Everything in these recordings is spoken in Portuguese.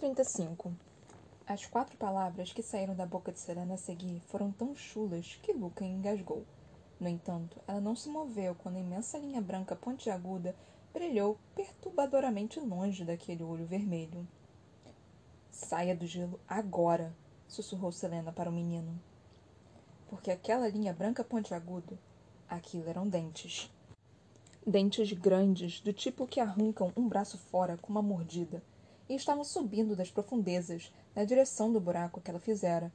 35 As quatro palavras que saíram da boca de Selena a seguir foram tão chulas que Luca engasgou. No entanto, ela não se moveu quando a imensa linha branca pontiaguda brilhou perturbadoramente longe daquele olho vermelho. Saia do gelo agora! sussurrou Selena para o menino. Porque aquela linha branca pontiaguda, aquilo eram dentes. Dentes grandes, do tipo que arrancam um braço fora com uma mordida, e estavam subindo das profundezas na direção do buraco que ela fizera.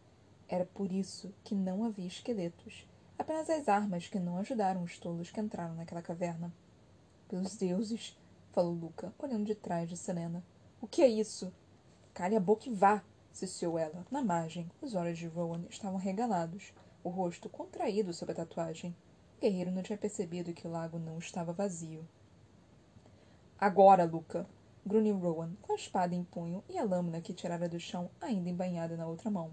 Era por isso que não havia esqueletos, apenas as armas que não ajudaram os tolos que entraram naquela caverna. Pelos deuses, falou Luca, olhando de trás de Selena. O que é isso? Cale a boca e vá, ciciou ela. Na margem, os olhos de Rowan estavam regalados, o rosto contraído sob a tatuagem. O guerreiro não tinha percebido que o lago não estava vazio. Agora, Luca! Grunhiu Rowan, com a espada em punho e a lâmina que tirara do chão ainda embanhada na outra mão.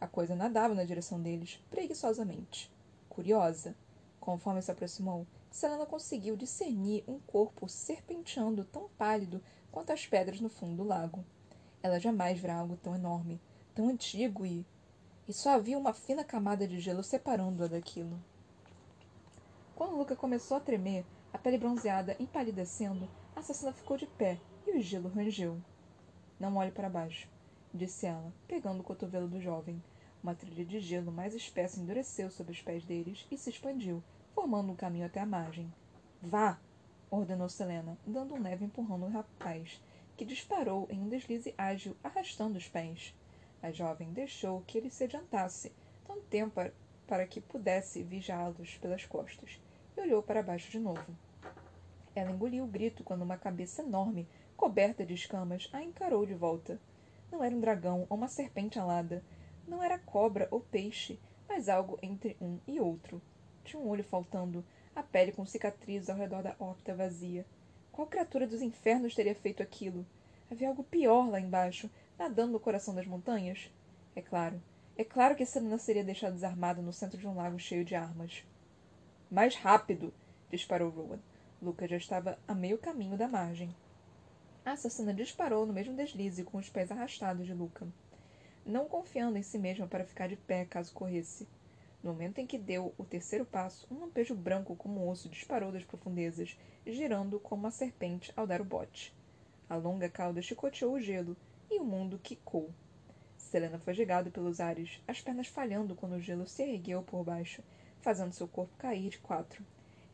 A coisa nadava na direção deles, preguiçosamente. Curiosa. Conforme se aproximou, Selena conseguiu discernir um corpo serpenteando tão pálido quanto as pedras no fundo do lago. Ela jamais vira algo tão enorme, tão antigo e. E só havia uma fina camada de gelo separando-a daquilo. Quando Luca começou a tremer, a pele bronzeada empalidecendo, a assassina ficou de pé e o gelo rangeu. Não olhe para baixo, disse ela, pegando o cotovelo do jovem. Uma trilha de gelo mais espessa endureceu sob os pés deles e se expandiu, formando um caminho até a margem. Vá! ordenou Selena, dando um leve empurrão no rapaz, que disparou em um deslize ágil, arrastando os pés. A jovem deixou que ele se adiantasse, tanto tempo para que pudesse vigiá-los pelas costas, e olhou para baixo de novo. Ela engoliu o grito quando uma cabeça enorme, coberta de escamas, a encarou de volta. Não era um dragão ou uma serpente alada. Não era cobra ou peixe, mas algo entre um e outro. Tinha um olho faltando, a pele com cicatrizes ao redor da órbita vazia. Qual criatura dos infernos teria feito aquilo? Havia algo pior lá embaixo, nadando no coração das montanhas? É claro, é claro que Selena seria deixada desarmada no centro de um lago cheio de armas. Mais rápido! disparou Rowan. Luca já estava a meio caminho da margem. A assassina disparou no mesmo deslize, com os pés arrastados de Luca, não confiando em si mesma para ficar de pé caso corresse. No momento em que deu o terceiro passo, um lampejo branco como um osso disparou das profundezas, girando como uma serpente ao dar o bote. A longa cauda chicoteou o gelo e o mundo quicou. Selena foi jogado pelos ares, as pernas falhando quando o gelo se ergueu por baixo, fazendo seu corpo cair de quatro.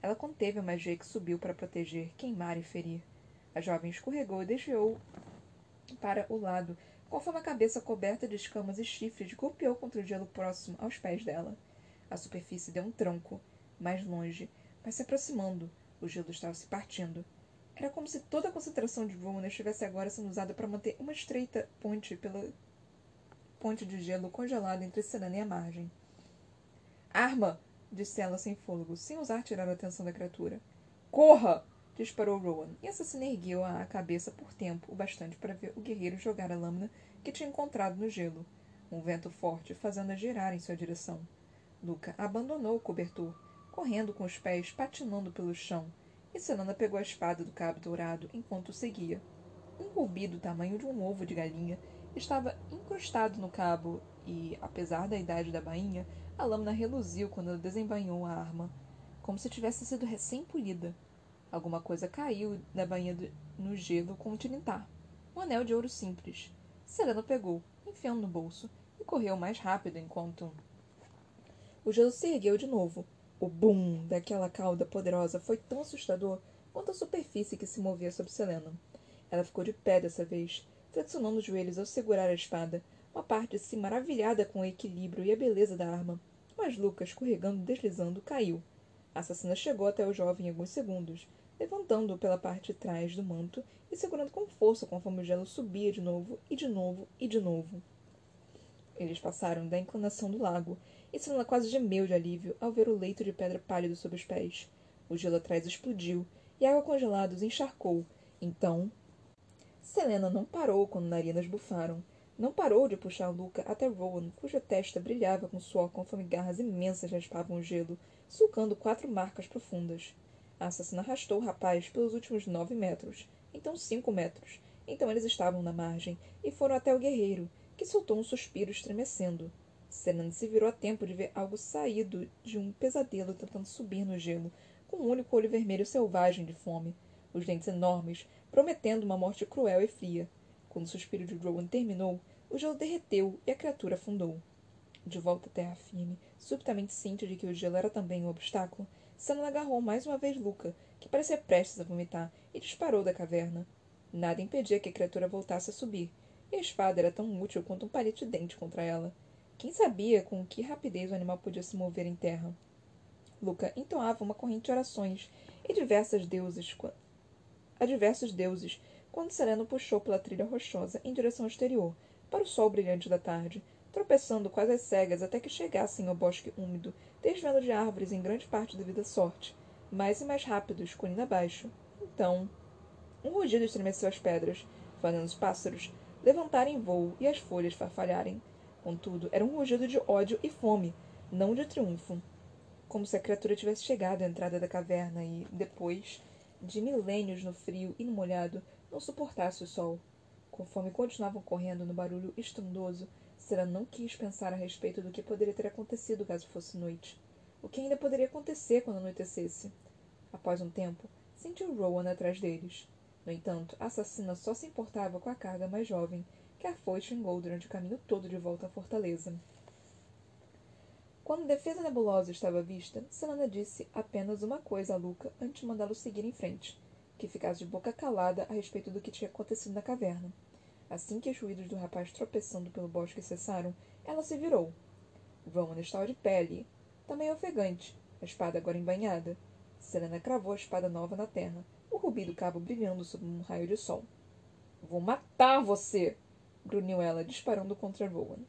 Ela conteve a magia que subiu para proteger, queimar e ferir. A jovem escorregou e desviou para o lado, conforme a cabeça coberta de escamas e chifres golpeou contra o gelo próximo aos pés dela. A superfície deu um tranco, mais longe, mas se aproximando. O gelo estava se partindo. Era como se toda a concentração de Rowan estivesse agora sendo usada para manter uma estreita ponte pela ponte de gelo congelada entre Serena e a margem. Arma! Disse ela sem fôlego, sem ousar tirar a atenção da criatura. Corra! disparou Rowan, e assassina ergueu a cabeça por tempo, o bastante para ver o guerreiro jogar a lâmina que tinha encontrado no gelo. Um vento forte fazendo-a girar em sua direção. Luca abandonou o cobertor, correndo com os pés patinando pelo chão, e Selena pegou a espada do cabo dourado enquanto o seguia. Um rubi do tamanho de um ovo de galinha estava incrustado no cabo e, apesar da idade da bainha, a lâmina reluziu quando ela desembainhou a arma, como se tivesse sido recém-polida. Alguma coisa caiu da bainha no gelo com um. Um anel de ouro simples. Selena pegou, enfiando no bolso, e correu mais rápido enquanto. O gelo se ergueu de novo. O bum daquela cauda poderosa foi tão assustador quanto a superfície que se movia sob Selena. Ela ficou de pé dessa vez, flexionando os joelhos ao segurar a espada, uma parte de si maravilhada com o equilíbrio e a beleza da arma. Mas Lucas, escorregando e deslizando, caiu. A assassina chegou até o jovem em alguns segundos, levantando-o pela parte de trás do manto e segurando com força conforme o gelo subia de novo e de novo e de novo. Eles passaram da inclinação do lago, e Selena quase gemeu de alívio ao ver o leito de pedra pálido sob os pés. O gelo atrás explodiu, e a água congelada os encharcou. Então. Selena não parou quando narinas bufaram. Não parou de puxar Luca até Rowan, cuja testa brilhava com suor conforme garras imensas raspavam o gelo, sulcando quatro marcas profundas. A assassina arrastou o rapaz pelos últimos nove metros, então cinco metros, Então eles estavam na margem e foram até o guerreiro, que soltou um suspiro estremecendo. Serena se virou a tempo de ver algo saído de um pesadelo tentando subir no gelo, com um único olho vermelho selvagem de fome, os dentes enormes, prometendo uma morte cruel e fria. Quando o suspiro de Rowan terminou, o gelo derreteu e a criatura afundou. De volta à terra firme, subitamente ciente de que o gelo era também um obstáculo, Senna agarrou mais uma vez Luca, que parecia prestes a vomitar, e disparou da caverna. Nada impedia que a criatura voltasse a subir, e a espada era tão útil quanto um palito de dente contra ela. Quem sabia com que rapidez o animal podia se mover em terra? Luca entoava uma corrente de orações e diversas deuses a diversos deuses quando Sereno puxou pela trilha rochosa em direção exterior, para o sol brilhante da tarde, tropeçando quase às cegas até que chegassem ao bosque úmido, desvendo de árvores em grande parte devido à sorte, mais e mais rápidos, colina abaixo. Então, um rugido estremeceu as pedras, fazendo os pássaros levantarem voo e as folhas farfalharem. Contudo, era um rugido de ódio e fome, não de triunfo. Como se a criatura tivesse chegado à entrada da caverna e, depois de milênios no frio e no molhado, não suportasse o sol. Conforme continuavam correndo no barulho estrondoso, Sera não quis pensar a respeito do que poderia ter acontecido caso fosse noite. O que ainda poderia acontecer quando anoitecesse? Após um tempo, sentiu Rowan atrás deles. No entanto, a assassina só se importava com a carga mais jovem, que a foi xingou durante o caminho todo de volta à fortaleza. Quando a defesa nebulosa estava à vista, Selena disse apenas uma coisa a Luca antes de mandá-lo seguir em frente, que ficasse de boca calada a respeito do que tinha acontecido na caverna. Assim que os ruídos do rapaz tropeçando pelo bosque cessaram, ela se virou. Roman estava de pele, também ofegante, a espada agora embanhada. Selena cravou a espada nova na terra, o rubi do cabo brilhando sob um raio de sol. Vou matar você! grunhiu ela, disparando contra Rowan.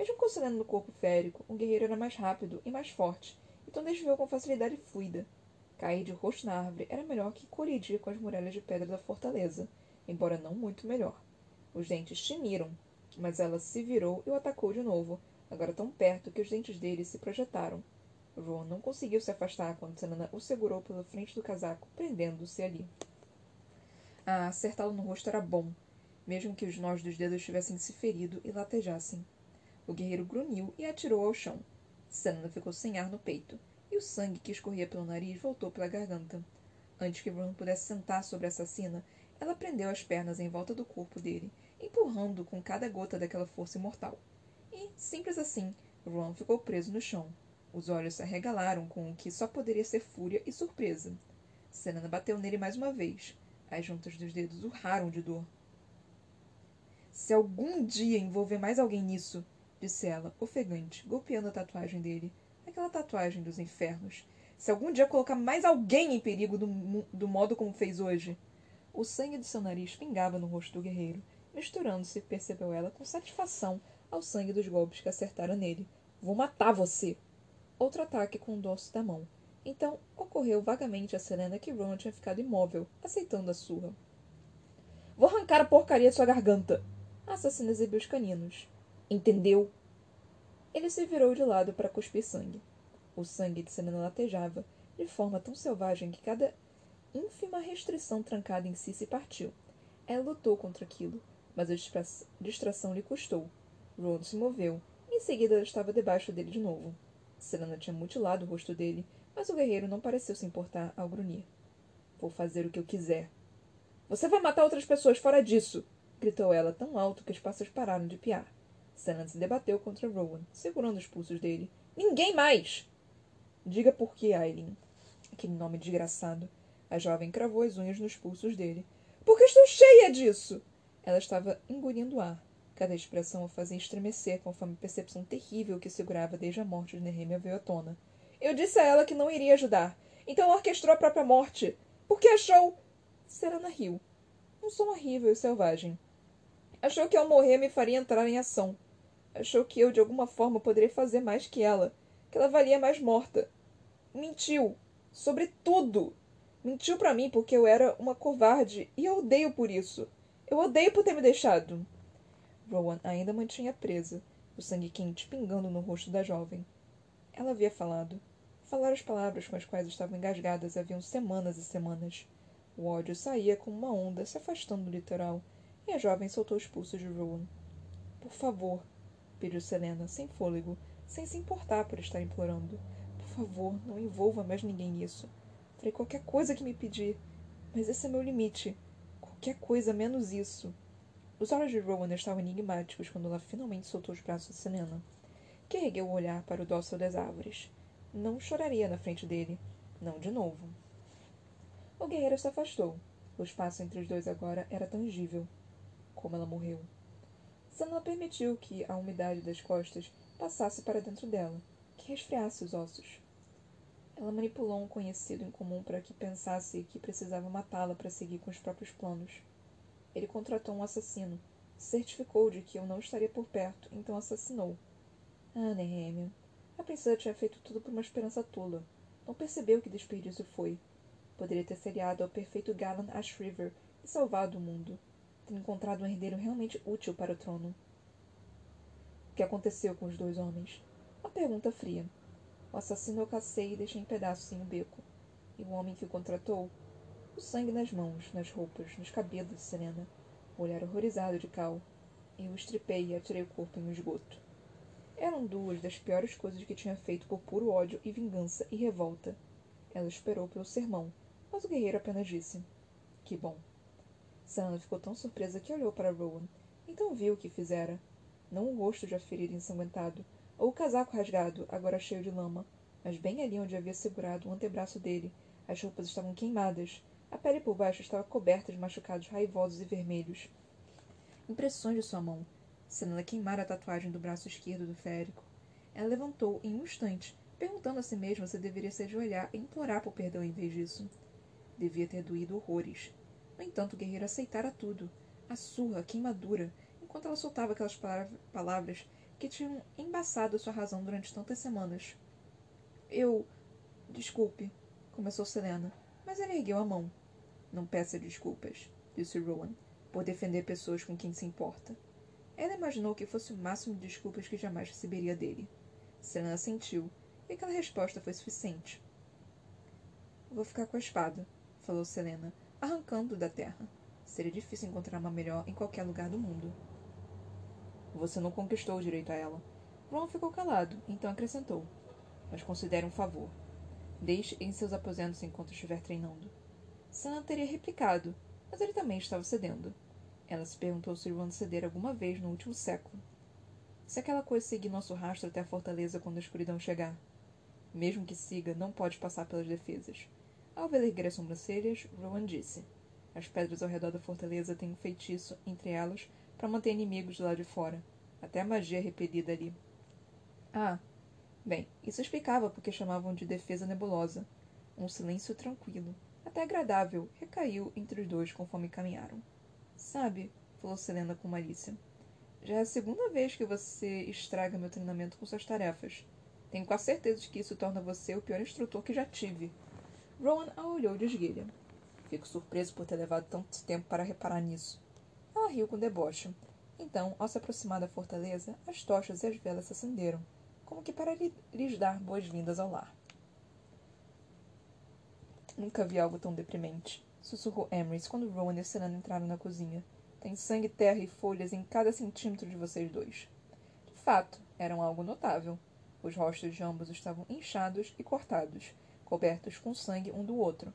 Mesmo considerando no corpo férico, o guerreiro era mais rápido e mais forte, então desviou com facilidade fluida. Cair de rosto na árvore era melhor que colidir com as muralhas de pedra da fortaleza, embora não muito melhor. Os dentes tiniram, mas ela se virou e o atacou de novo, agora tão perto que os dentes dele se projetaram. Rowan não conseguiu se afastar quando Senana o segurou pela frente do casaco, prendendo-se ali. Ah, acertá-lo no rosto era bom, mesmo que os nós dos dedos tivessem se ferido e latejassem. O guerreiro grunhiu e atirou ao chão. Senna ficou sem ar no peito, e o sangue que escorria pelo nariz voltou pela garganta. Antes que Bruno pudesse sentar sobre a assassina, ela prendeu as pernas em volta do corpo dele, empurrando com cada gota daquela força imortal. E, simples assim, Ron ficou preso no chão. Os olhos se arregalaram com o que só poderia ser fúria e surpresa. Senna bateu nele mais uma vez. As juntas dos dedos urraram de dor. Se algum dia envolver mais alguém nisso, disse ela, ofegante, golpeando a tatuagem dele. Aquela tatuagem dos infernos. Se algum dia colocar mais alguém em perigo do, do modo como fez hoje. O sangue de seu nariz pingava no rosto do guerreiro, misturando-se, percebeu ela, com satisfação ao sangue dos golpes que acertaram nele. Vou matar você! Outro ataque com o dorso da mão. Então ocorreu vagamente a Selena que Ron tinha ficado imóvel, aceitando a surra. Vou arrancar a porcaria de sua garganta! A assassina exibiu os caninos. Entendeu? Ele se virou de lado para cuspir sangue. O sangue de Selena latejava, de forma tão selvagem que cada ínfima restrição trancada em si se partiu. Ela lutou contra aquilo, mas a distração lhe custou. Ron se moveu, e em seguida ela estava debaixo dele de novo. Selena tinha mutilado o rosto dele, mas o guerreiro não pareceu se importar ao grunhir. Vou fazer o que eu quiser. Você vai matar outras pessoas fora disso! gritou ela tão alto que os pássaros pararam de piar. Senna se debateu contra Rowan, segurando os pulsos dele. Ninguém mais! Diga por que, Aileen. Aquele nome desgraçado. A jovem cravou as unhas nos pulsos dele. Porque estou cheia disso! Ela estava engolindo ar. Cada expressão a fazia estremecer conforme a percepção terrível que segurava desde a morte de Nehemia veio à tona. Eu disse a ela que não iria ajudar. Então orquestrou a própria morte. Porque achou. Serana riu. Um som horrível e selvagem. Achou que ao morrer me faria entrar em ação. Achou que eu, de alguma forma, poderia fazer mais que ela. Que ela valia mais morta. Mentiu. Sobre tudo. Mentiu para mim porque eu era uma covarde e eu odeio por isso. Eu odeio por ter me deixado. Rowan ainda mantinha presa, o sangue quente pingando no rosto da jovem. Ela havia falado. Falar as palavras com as quais estavam engasgadas haviam semanas e semanas. O ódio saía como uma onda se afastando do litoral e a jovem soltou os pulsos de Rowan. Por favor, pediu Selena, sem fôlego, sem se importar por estar implorando. Por favor, não envolva mais ninguém nisso. Farei qualquer coisa que me pedir, mas esse é meu limite. Qualquer coisa menos isso. Os olhos de Rowan estavam enigmáticos quando ela finalmente soltou os braços de Selena, que ergueu o olhar para o dócil das árvores. Não choraria na frente dele. Não de novo. O guerreiro se afastou. O espaço entre os dois agora era tangível. Como ela morreu. Selena permitiu que a umidade das costas passasse para dentro dela, que resfriasse os ossos. Ela manipulou um conhecido em comum para que pensasse que precisava matá-la para seguir com os próprios planos. Ele contratou um assassino, certificou de que eu não estaria por perto, então assassinou. Ah, Nehemia. A princesa tinha feito tudo por uma esperança tola. Não percebeu que desperdício foi. Poderia ter seriado ao perfeito Galan Ashriver e salvado o mundo. Encontrado um herdeiro realmente útil para o trono. O que aconteceu com os dois homens? Uma pergunta fria. O assassino eu cacei e deixei em pedaços em um beco. E o homem que o contratou? O sangue nas mãos, nas roupas, nos cabelos de Serena. O olhar horrorizado de Cal. Eu o estripei e atirei o corpo em um esgoto. Eram duas das piores coisas que tinha feito por puro ódio e vingança e revolta. Ela esperou pelo sermão, mas o guerreiro apenas disse: Que bom. Serena ficou tão surpresa que olhou para Rowan. Então viu o que fizera. Não o rosto já ferido e ensanguentado, ou o casaco rasgado, agora cheio de lama, mas bem ali onde havia segurado o antebraço dele, as roupas estavam queimadas, a pele por baixo estava coberta de machucados raivosos e vermelhos. Impressões de sua mão. Senna queimara a tatuagem do braço esquerdo do férico. Ela levantou em um instante, perguntando a si mesma se deveria se ajoelhar e implorar por perdão em vez disso. Devia ter doído horrores. No entanto, o guerreiro aceitara tudo. A surra, a queimadura, enquanto ela soltava aquelas palavras que tinham embaçado sua razão durante tantas semanas. Eu. Desculpe, começou Selena, mas ele ergueu a mão. Não peça desculpas, disse Rowan, por defender pessoas com quem se importa. Ela imaginou que fosse o máximo de desculpas que jamais receberia dele. Selena sentiu, e aquela resposta foi suficiente. Vou ficar com a espada, falou Selena, arrancando da terra. Seria difícil encontrar uma melhor em qualquer lugar do mundo. Você não conquistou o direito a ela. Ron ficou calado, então acrescentou. Mas considere um favor. Deixe em seus aposentos enquanto estiver treinando. Sana teria replicado, mas ele também estava cedendo. Ela se perguntou se Ron ceder alguma vez no último século. Se aquela coisa seguir nosso rastro até a fortaleza quando a escuridão chegar. Mesmo que siga, não pode passar pelas defesas. Ao ver erguer as sobrancelhas, Rowan disse. As pedras ao redor da fortaleza têm um feitiço, entre elas, para manter inimigos do lado de fora. Até a magia é repelida ali. Ah, bem, isso explicava porque chamavam de defesa nebulosa. Um silêncio tranquilo, até agradável, recaiu entre os dois conforme caminharam. Sabe, falou Selena com malícia, já é a segunda vez que você estraga meu treinamento com suas tarefas. Tenho quase certeza de que isso torna você o pior instrutor que já tive. Rowan a olhou de esguelha. Fico surpreso por ter levado tanto tempo para reparar nisso. Ela riu com deboche. Então, ao se aproximar da fortaleza, as tochas e as velas se acenderam, como que para lhes dar boas-vindas ao lar. Nunca vi algo tão deprimente, sussurrou Emrys quando Rowan e Selena entraram na cozinha. Tem sangue, terra e folhas em cada centímetro de vocês dois. De fato, eram algo notável. Os rostos de ambos estavam inchados e cortados, cobertos com sangue um do outro.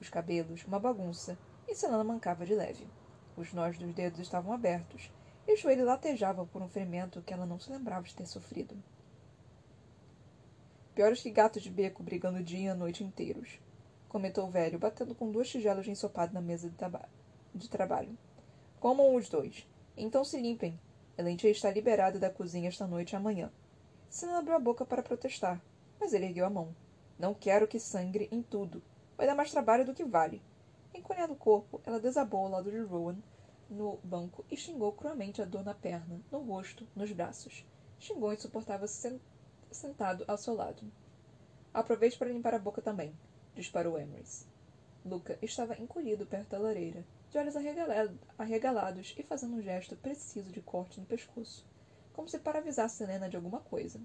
Os cabelos, uma bagunça, e Selena mancava de leve. Os nós dos dedos estavam abertos, e o joelho latejava por um ferimento que ela não se lembrava de ter sofrido. Piores que gatos de beco brigando dia e noite inteiros, comentou o velho, batendo com duas tigelas de ensopado na mesa de, de trabalho. Comam os dois. Então se limpem. Elentia está liberada da cozinha esta noite e amanhã. Senna abriu a boca para protestar, mas ele ergueu a mão. Não quero que sangre em tudo. Vai dar mais trabalho do que vale. Encolhendo o corpo, ela desabou ao lado de Rowan no banco e xingou cruamente a dor na perna, no rosto, nos braços. Xingou e suportava sentado ao seu lado. Aproveite para limpar a boca também, disparou Emrys. Luca estava encolhido perto da lareira, de olhos arregalados e fazendo um gesto preciso de corte no pescoço, como se para avisar Selena de alguma coisa.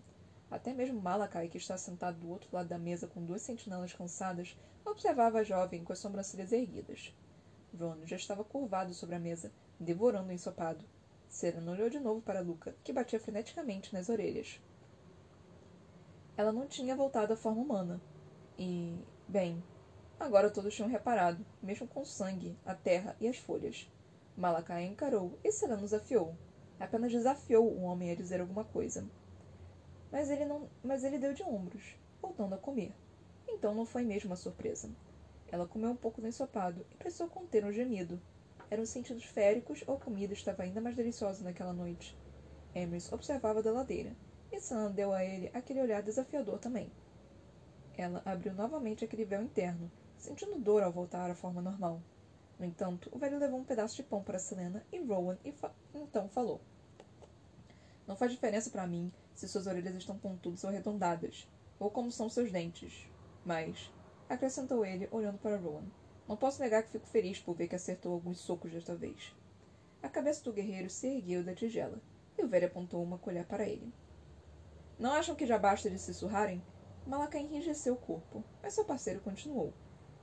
Até mesmo Malakai, que está sentado do outro lado da mesa com duas sentinelas cansadas, observava a jovem com as sobrancelhas erguidas. Ron já estava curvado sobre a mesa, devorando o ensopado. Serena olhou de novo para Luca, que batia freneticamente nas orelhas. Ela não tinha voltado à forma humana. E, bem, agora todos tinham reparado, mesmo com o sangue, a terra e as folhas. Malakai encarou e Serena desafiou. Apenas desafiou o homem a dizer alguma coisa. Mas ele não, mas ele deu de ombros, voltando a comer. Então não foi mesmo uma surpresa. Ela comeu um pouco do ensopado e precisou conter um gemido. Eram sentidos féricos ou a comida estava ainda mais deliciosa naquela noite. Emrys observava da ladeira, e Sam deu a ele aquele olhar desafiador também. Ela abriu novamente aquele véu interno, sentindo dor ao voltar à forma normal. No entanto, o velho levou um pedaço de pão para Selena e Rowan e fa então falou. Não faz diferença para mim se suas orelhas estão pontudas ou arredondadas, ou como são seus dentes. Mas, acrescentou ele, olhando para Rowan, não posso negar que fico feliz por ver que acertou alguns socos desta vez. A cabeça do guerreiro se ergueu da tigela, e o velho apontou uma colher para ele. Não acham que já basta de se surrarem? Malaca enrijeceu o corpo, mas seu parceiro continuou.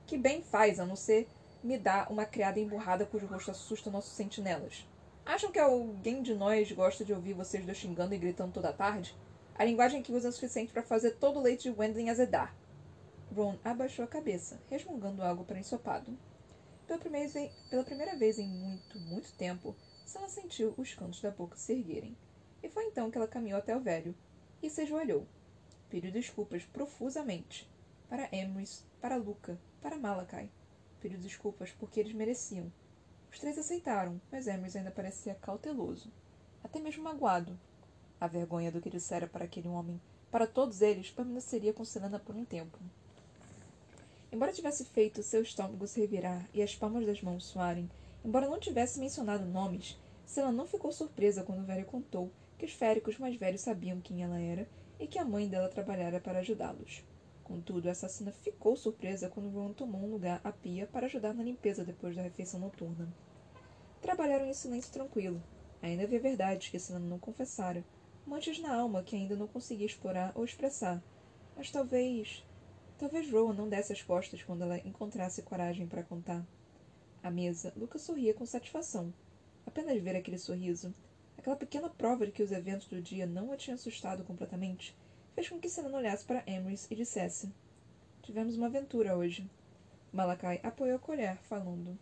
Que bem faz, a não ser me dar uma criada emburrada cujo rosto assusta nossos sentinelas. Acham que alguém de nós gosta de ouvir vocês dois xingando e gritando toda a tarde? A linguagem que usa é suficiente para fazer todo o leite de Wendling azedar. Ron abaixou a cabeça, resmungando algo para ensopado. Pela primeira, vez, pela primeira vez em muito, muito tempo, Sana sentiu os cantos da boca se erguerem. E foi então que ela caminhou até o velho e se ajoelhou. Pediu desculpas profusamente. Para Emrys, para Luca, para Malakai. Pediu desculpas porque eles mereciam. Os três aceitaram, mas Emrys ainda parecia cauteloso. Até mesmo magoado. A vergonha do que dissera para aquele homem, para todos eles, permaneceria com Selena por um tempo. Embora tivesse feito seu estômago se revirar e as palmas das mãos suarem, embora não tivesse mencionado nomes, Selena não ficou surpresa quando o velho contou que os féricos mais velhos sabiam quem ela era e que a mãe dela trabalhara para ajudá-los. Contudo, a assassina ficou surpresa quando Ron tomou um lugar à pia para ajudar na limpeza depois da refeição noturna. Trabalharam em silêncio tranquilo. Ainda havia verdades que Selena não confessara, manchas na alma que ainda não conseguia explorar ou expressar. Mas talvez Talvez Rowan não desse as costas quando ela encontrasse coragem para contar. À mesa, Lucas sorria com satisfação. Apenas ver aquele sorriso, aquela pequena prova de que os eventos do dia não a tinham assustado completamente, fez com que Selena olhasse para Emrys e dissesse: Tivemos uma aventura hoje. Malakai apoiou a colher, falando: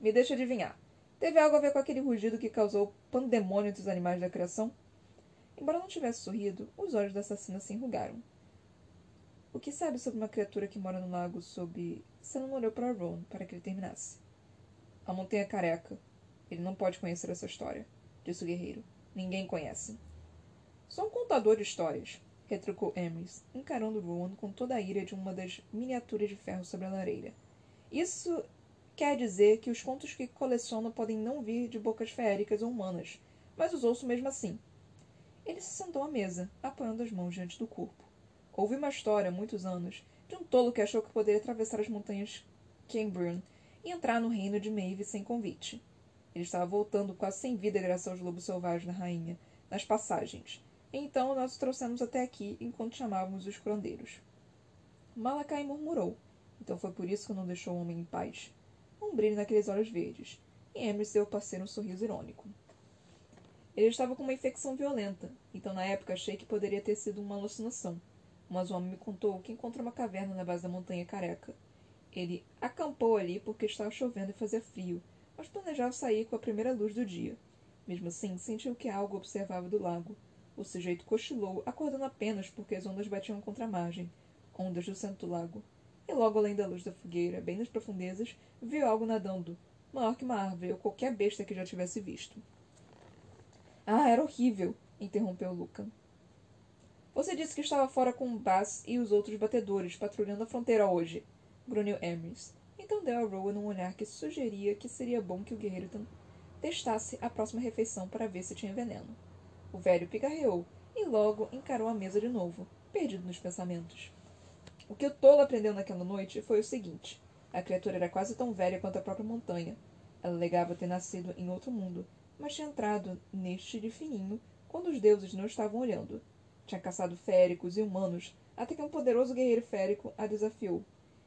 Me deixa adivinhar. Teve algo a ver com aquele rugido que causou pandemônio dos animais da criação? Embora não tivesse sorrido, os olhos da assassina se enrugaram. O que sabe sobre uma criatura que mora no lago sob. Sam olhou para Ron para que ele terminasse. A montanha careca. Ele não pode conhecer essa história, disse o guerreiro. Ninguém conhece. Sou um contador de histórias, retrucou Emrys, encarando Rowan com toda a ira de uma das miniaturas de ferro sobre a lareira. Isso quer dizer que os contos que coleciono podem não vir de bocas feéricas ou humanas, mas os ouço mesmo assim. Ele se sentou à mesa, apoiando as mãos diante do corpo. Houve uma história, há muitos anos, de um tolo que achou que poderia atravessar as montanhas Cambrian e entrar no reino de Maeve sem convite. Ele estava voltando quase sem vida graças aos lobos selvagens da rainha, nas passagens. Então nós o trouxemos até aqui enquanto chamávamos os curandeiros. Malakai murmurou. Então foi por isso que não deixou o homem em paz. Um brilho naqueles olhos verdes. E Emerson deu ao parceiro um sorriso irônico. Ele estava com uma infecção violenta, então na época achei que poderia ter sido uma alucinação mas o homem me contou que encontrou uma caverna na base da montanha careca. Ele acampou ali porque estava chovendo e fazia frio, mas planejava sair com a primeira luz do dia. Mesmo assim, sentiu que algo observava do lago. O sujeito cochilou, acordando apenas porque as ondas batiam contra a margem, ondas do centro do lago. E logo além da luz da fogueira, bem nas profundezas, viu algo nadando, maior que uma árvore ou qualquer besta que já tivesse visto. Ah, era horrível! interrompeu Luca. Você disse que estava fora com Bass e os outros batedores, patrulhando a fronteira hoje, grunhiu Emrys. Então deu a Rowan um olhar que sugeria que seria bom que o guerreiro testasse a próxima refeição para ver se tinha veneno. O velho picarreou e logo encarou a mesa de novo, perdido nos pensamentos. O que o tolo aprendeu naquela noite foi o seguinte: a criatura era quase tão velha quanto a própria montanha. Ela alegava ter nascido em outro mundo, mas tinha entrado neste de fininho quando os deuses não estavam olhando. Tinha caçado féricos e humanos, até que um poderoso guerreiro férico a desafiou.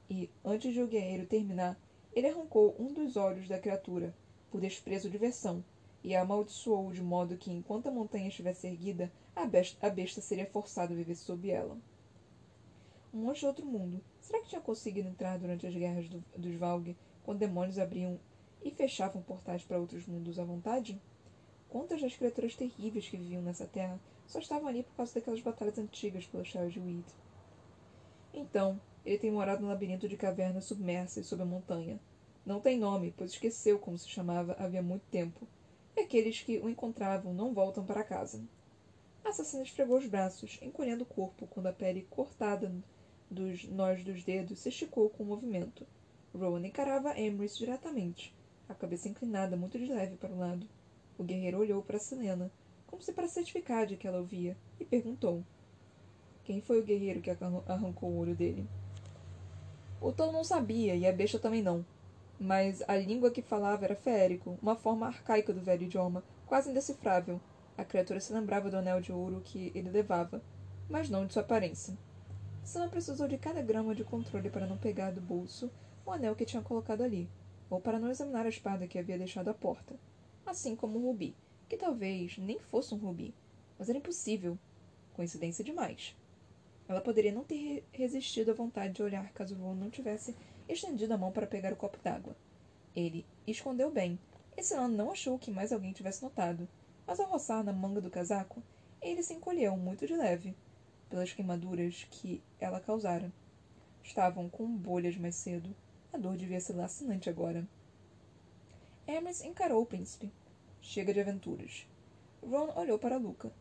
E, antes de o guerreiro terminar, ele arrancou um dos olhos da criatura, por desprezo ou diversão, e a amaldiçoou de modo que, enquanto a montanha estivesse erguida, a besta, a besta seria forçada a viver sob ela. Um monte de outro mundo. Será que tinha conseguido entrar durante as guerras do, dos Valg, quando demônios abriam e fechavam portais para outros mundos à vontade? Quantas das criaturas terríveis que viviam nessa terra só estavam ali por causa daquelas batalhas antigas pelo Shire de Weed? Então, ele tem morado no labirinto de cavernas submersas sob a montanha. Não tem nome, pois esqueceu como se chamava havia muito tempo. E aqueles que o encontravam não voltam para casa. A assassina esfregou os braços, encolhendo o corpo, quando a pele cortada dos nós dos dedos se esticou com o movimento. Rowan encarava Emrys diretamente, a cabeça inclinada muito de leve para o lado. O guerreiro olhou para Selena, como se para certificar de que ela ouvia, e perguntou: Quem foi o guerreiro que arrancou o olho dele? O Tom não sabia, e a besta também não. Mas a língua que falava era feérico, uma forma arcaica do velho idioma, quase indecifrável, a criatura se lembrava do anel de ouro que ele levava, mas não de sua aparência. Sam precisou de cada grama de controle para não pegar do bolso o anel que tinha colocado ali, ou para não examinar a espada que havia deixado à porta, assim como o rubi, que talvez nem fosse um rubi, mas era impossível. Coincidência demais. Ela poderia não ter resistido à vontade de olhar caso Ron não tivesse estendido a mão para pegar o copo d'água. Ele escondeu bem, e Sam não achou que mais alguém tivesse notado, mas ao roçar na manga do casaco, ele se encolheu muito de leve, pelas queimaduras que ela causara. Estavam com bolhas mais cedo. A dor devia ser lacinante agora. Hermes encarou o príncipe. Chega de aventuras. Ron olhou para Luca,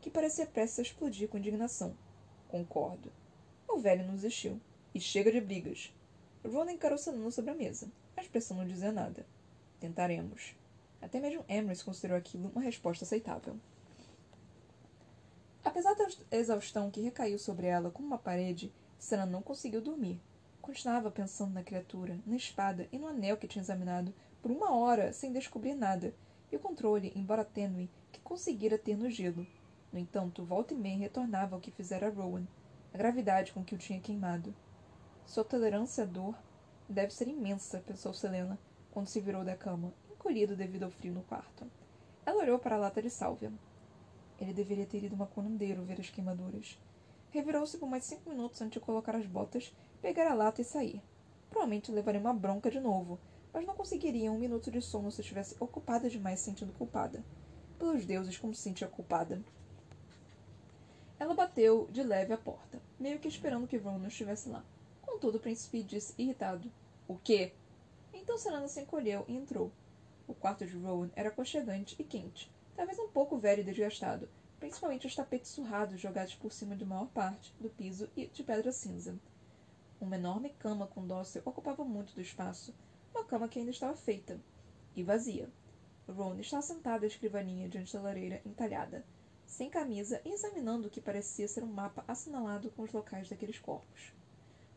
que parecia prestes a explodir com indignação. Concordo. O velho não desistiu. E chega de brigas. Ron encarou Selena sobre a mesa. A expressão não dizia nada. Tentaremos. Até mesmo Emrys considerou aquilo uma resposta aceitável. Apesar da exaustão que recaiu sobre ela como uma parede, Senna não conseguiu dormir. Continuava pensando na criatura, na espada e no anel que tinha examinado por uma hora sem descobrir nada, e o controle, embora tênue, que conseguira ter no gelo. No entanto, volta e meia retornava ao que fizera Rowan, a gravidade com que o tinha queimado. Sua tolerância à dor deve ser imensa, pensou Selena, quando se virou da cama encolhido devido ao frio no quarto. Ela olhou para a lata de sálvia. Ele deveria ter ido uma curandeiro ver as queimaduras. Revirou-se por mais cinco minutos antes de colocar as botas, pegar a lata e sair. Provavelmente levaria uma bronca de novo, mas não conseguiria um minuto de sono se estivesse ocupada demais sentindo culpada. Pelos deuses, como se sentia culpada. Ela bateu de leve à porta, meio que esperando que Ron não estivesse lá. Contudo, o príncipe disse irritado: O quê? Então Serena se encolheu e entrou. O quarto de Rowan era aconchegante e quente, talvez um pouco velho e desgastado, principalmente os tapetes surrados jogados por cima de maior parte do piso e de pedra cinza. Uma enorme cama com dócil ocupava muito do espaço, uma cama que ainda estava feita e vazia. Ron estava sentado à escrivaninha diante da lareira entalhada, sem camisa e examinando o que parecia ser um mapa assinalado com os locais daqueles corpos.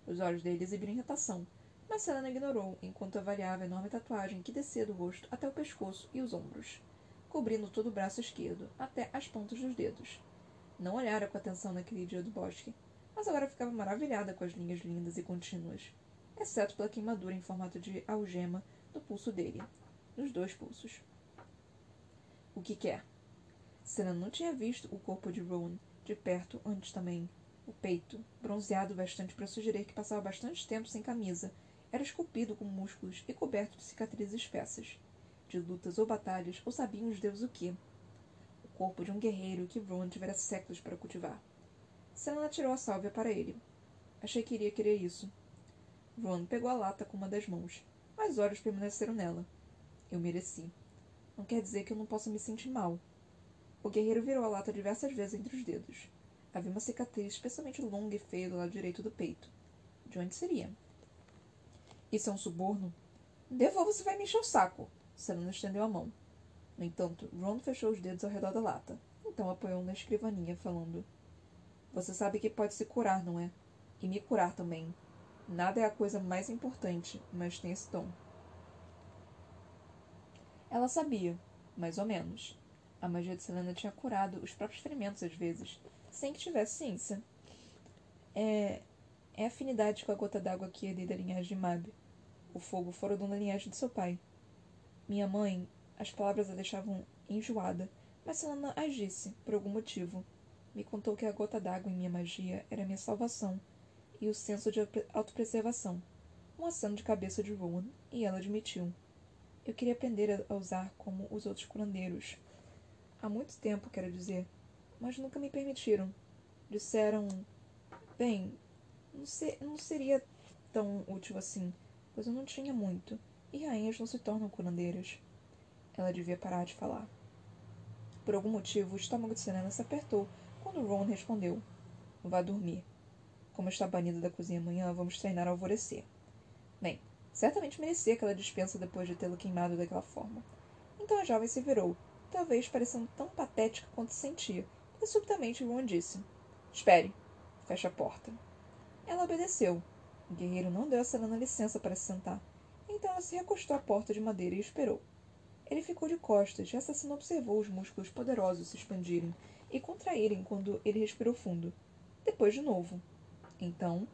Os olhos dele exibiram irritação, mas Selena ignorou enquanto avaliava a enorme tatuagem que descia do rosto até o pescoço e os ombros, cobrindo todo o braço esquerdo, até as pontas dos dedos. Não olhara com atenção naquele dia do bosque, mas agora ficava maravilhada com as linhas lindas e contínuas, exceto pela queimadura em formato de algema no pulso dele, nos dois pulsos. O que quer? Selena não tinha visto o corpo de Rowan de perto antes também. O peito, bronzeado bastante para sugerir que passava bastante tempo sem camisa era esculpido com músculos e coberto de cicatrizes espessas, de lutas ou batalhas, ou sabiam os deuses o que. O corpo de um guerreiro que Ron tivera séculos para cultivar. Selena tirou a sálvia para ele. Achei que iria querer isso. Ron pegou a lata com uma das mãos, mas olhos permaneceram nela. Eu mereci. Não quer dizer que eu não possa me sentir mal. O guerreiro virou a lata diversas vezes entre os dedos. Havia uma cicatriz especialmente longa e feia do lado direito do peito. De onde seria? Isso é um suborno? Devolva se vai me encher o saco. Selena estendeu a mão. No entanto, Ron fechou os dedos ao redor da lata. Então apoiou na escrivaninha, falando: Você sabe que pode se curar, não é? E me curar também. Nada é a coisa mais importante, mas tem esse tom. Ela sabia, mais ou menos. A magia de Selena tinha curado os próprios ferimentos às vezes, sem que tivesse ciência. É. É afinidade com a gota d'água que herdei da linhagem de Mab. O fogo fora da linhagem de seu pai. Minha mãe, as palavras a deixavam enjoada, mas Selena as disse, por algum motivo. Me contou que a gota d'água em minha magia era minha salvação e o senso de autopreservação. Um aceno de cabeça de Rowan, e ela admitiu. Eu queria aprender a usar como os outros curandeiros. Há muito tempo, quero dizer, mas nunca me permitiram. Disseram. Bem, não, ser, não seria tão útil assim, pois eu não tinha muito, e rainhas não se tornam curandeiras. Ela devia parar de falar. Por algum motivo, o estômago de Serena se apertou quando Ron respondeu: Vá dormir. Como está banida da cozinha amanhã, vamos treinar ao alvorecer. Bem, certamente merecia aquela dispensa depois de tê-lo queimado daquela forma. Então a jovem se virou, talvez parecendo tão patética quanto sentia, e subitamente Ron disse: Espere. Feche a porta. Ela obedeceu. O guerreiro não deu a Selena licença para se sentar. Então ela se recostou à porta de madeira e esperou. Ele ficou de costas e a assassina observou os músculos poderosos se expandirem e contraírem quando ele respirou fundo. Depois de novo. Então,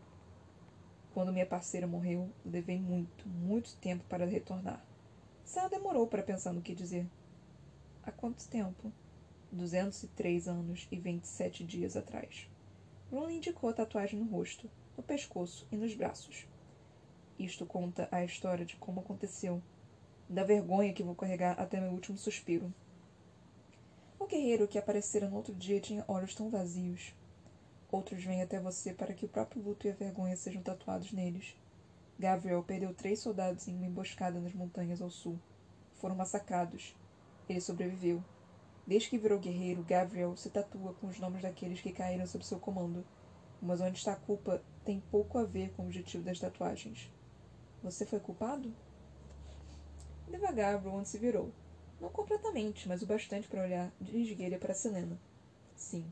quando minha parceira morreu, levei muito, muito tempo para retornar. Sarah demorou para pensar no que dizer. Há quanto tempo? Duzentos e três anos e vinte e sete dias atrás. Ron indicou a tatuagem no rosto, no pescoço e nos braços. Isto conta a história de como aconteceu, da vergonha que vou carregar até meu último suspiro. O guerreiro que aparecera no outro dia tinha olhos tão vazios. Outros vêm até você para que o próprio luto e a vergonha sejam tatuados neles. Gabriel perdeu três soldados em uma emboscada nas montanhas ao sul. Foram massacrados. Ele sobreviveu. Desde que virou guerreiro, Gabriel se tatua com os nomes daqueles que caíram sob seu comando. Mas onde está a culpa tem pouco a ver com o objetivo das tatuagens. Você foi culpado? Devagar, Rowan se virou. Não completamente, mas o bastante para olhar de esguelha para Selena. Sim,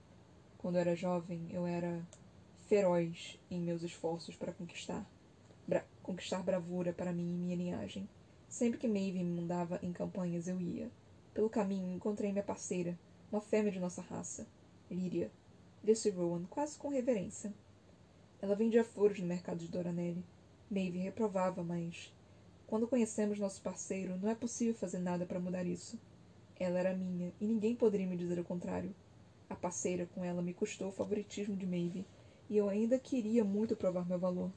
quando eu era jovem, eu era feroz em meus esforços para conquistar, bra conquistar bravura para mim e minha linhagem. Sempre que Maeve me mandava em campanhas, eu ia. Pelo caminho, encontrei minha parceira, uma fêmea de nossa raça, Líria, disse Rowan, quase com reverência. Ela vendia flores no mercado de Doranelli. Maeve reprovava, mas quando conhecemos nosso parceiro, não é possível fazer nada para mudar isso. Ela era minha, e ninguém poderia me dizer o contrário. A parceira com ela me custou o favoritismo de Maeve, e eu ainda queria muito provar meu valor.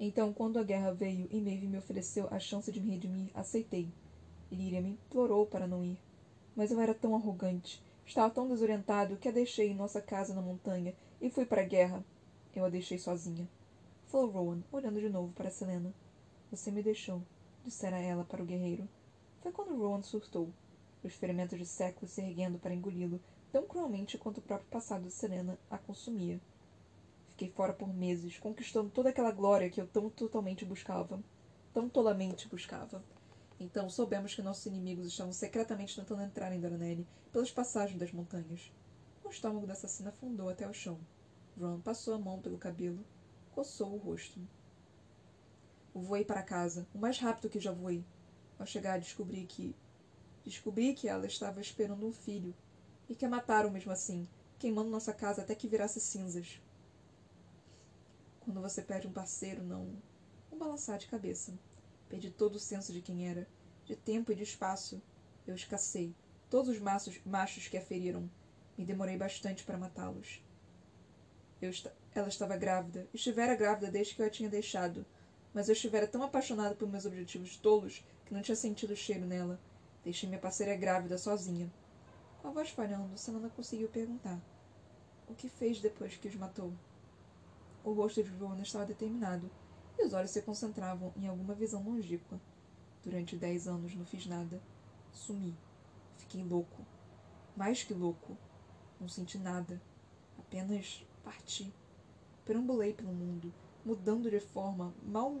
Então, quando a guerra veio e Maeve me ofereceu a chance de me redimir, aceitei. Líria me implorou para não ir. Mas eu era tão arrogante, estava tão desorientado que a deixei em nossa casa na montanha e fui para a guerra. Eu a deixei sozinha. Falou Rowan, olhando de novo para Selena. Você me deixou, dissera ela para o guerreiro. Foi quando Rowan surtou, os ferimentos de séculos se erguendo para engoli-lo tão cruelmente quanto o próprio passado de Serena a consumia. Fiquei fora por meses, conquistando toda aquela glória que eu tão totalmente buscava, tão tolamente buscava. Então soubemos que nossos inimigos estavam secretamente tentando entrar em Doranelli pelas passagens das montanhas. O estômago da assassina afundou até o chão. Ron passou a mão pelo cabelo, coçou o rosto. Voei para casa, o mais rápido que já voei. Ao chegar, descobri que. Descobri que ela estava esperando um filho. E que a mataram mesmo assim, queimando nossa casa até que virasse cinzas. Quando você perde um parceiro, não. Um balançar de cabeça. Perdi todo o senso de quem era, de tempo e de espaço. Eu escassei. Todos os machos, machos que a feriram. Me demorei bastante para matá-los. Ela estava grávida. Estivera grávida desde que eu a tinha deixado mas eu estivera tão apaixonada por meus objetivos tolos que não tinha sentido o cheiro nela. Deixei minha parceira grávida sozinha. Com a voz falhando, Selena conseguiu perguntar. O que fez depois que os matou? O rosto de Rona estava determinado, e os olhos se concentravam em alguma visão longínqua. Durante dez anos não fiz nada. Sumi. Fiquei louco. Mais que louco. Não senti nada. Apenas parti. Perambulei pelo mundo, mudando de forma, mal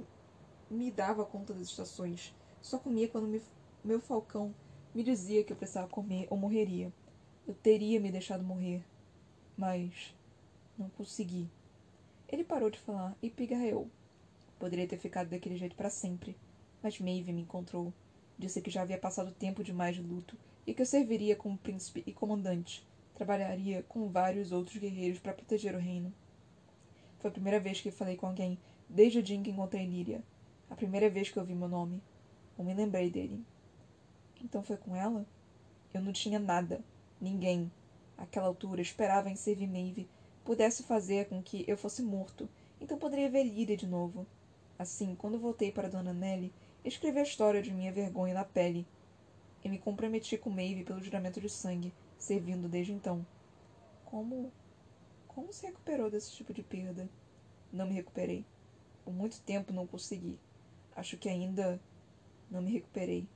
me dava conta das estações. Só comia quando me, meu falcão me dizia que eu precisava comer ou morreria. Eu teria me deixado morrer, mas não consegui. Ele parou de falar e pigarreou. Poderia ter ficado daquele jeito para sempre, mas Maeve me encontrou. Disse que já havia passado tempo demais de luto e que eu serviria como príncipe e comandante. Trabalharia com vários outros guerreiros para proteger o reino. Foi a primeira vez que falei com alguém desde o dia em que encontrei Líria. A primeira vez que ouvi meu nome. ou me lembrei dele. Então foi com ela? Eu não tinha nada, ninguém. Àquela altura esperava em servir Maeve pudesse fazer com que eu fosse morto, então poderia ver Lídia de novo. Assim, quando voltei para Dona Nelly, escrevi a história de minha vergonha na pele. E me comprometi com Maeve pelo juramento de sangue, servindo desde então. Como. Como se recuperou desse tipo de perda? Não me recuperei. Por muito tempo não consegui. Acho que ainda não me recuperei.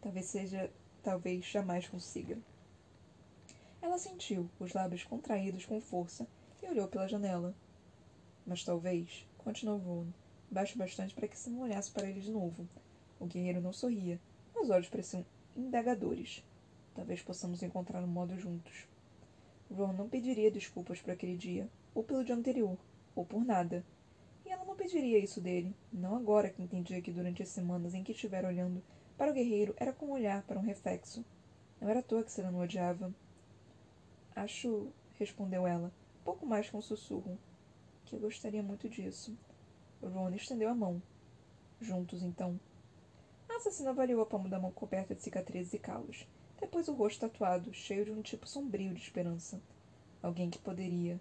Talvez seja. Talvez jamais consiga. Ela sentiu os lábios contraídos com força e olhou pela janela. Mas talvez, continuou Vaughan, baixo bastante para que se não olhasse para ele de novo. O guerreiro não sorria, mas olhos pareciam indagadores. Talvez possamos encontrar um modo juntos. Ron não pediria desculpas por aquele dia, ou pelo dia anterior, ou por nada. E ela não pediria isso dele, não agora que entendia que durante as semanas em que estivera olhando para o guerreiro era como olhar para um reflexo. Não era à toa que Serena o odiava. Acho, respondeu ela, pouco mais com um sussurro, que eu gostaria muito disso. Ron estendeu a mão. Juntos, então. A assassina avaliou a palma da mão coberta de cicatrizes e calos. Depois o rosto tatuado, cheio de um tipo sombrio de esperança. Alguém que poderia.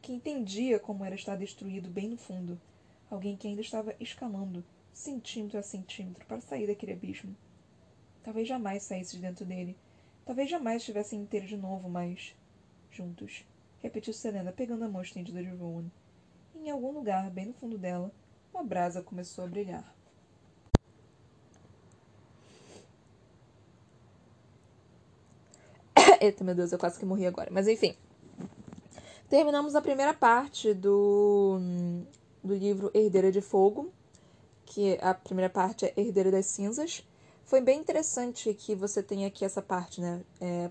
Que entendia como era estar destruído bem no fundo. Alguém que ainda estava escalando, centímetro a centímetro, para sair daquele abismo. Talvez jamais saísse de dentro dele. Talvez jamais estivessem inteiros de novo, mas. juntos. Repetiu Selena, pegando a mão estendida de Rowan. Em algum lugar, bem no fundo dela, uma brasa começou a brilhar. Eita, meu Deus, eu quase que morri agora. Mas enfim. Terminamos a primeira parte do, do livro Herdeira de Fogo, que a primeira parte é Herdeira das Cinzas. Foi bem interessante que você tenha aqui essa parte, né? É,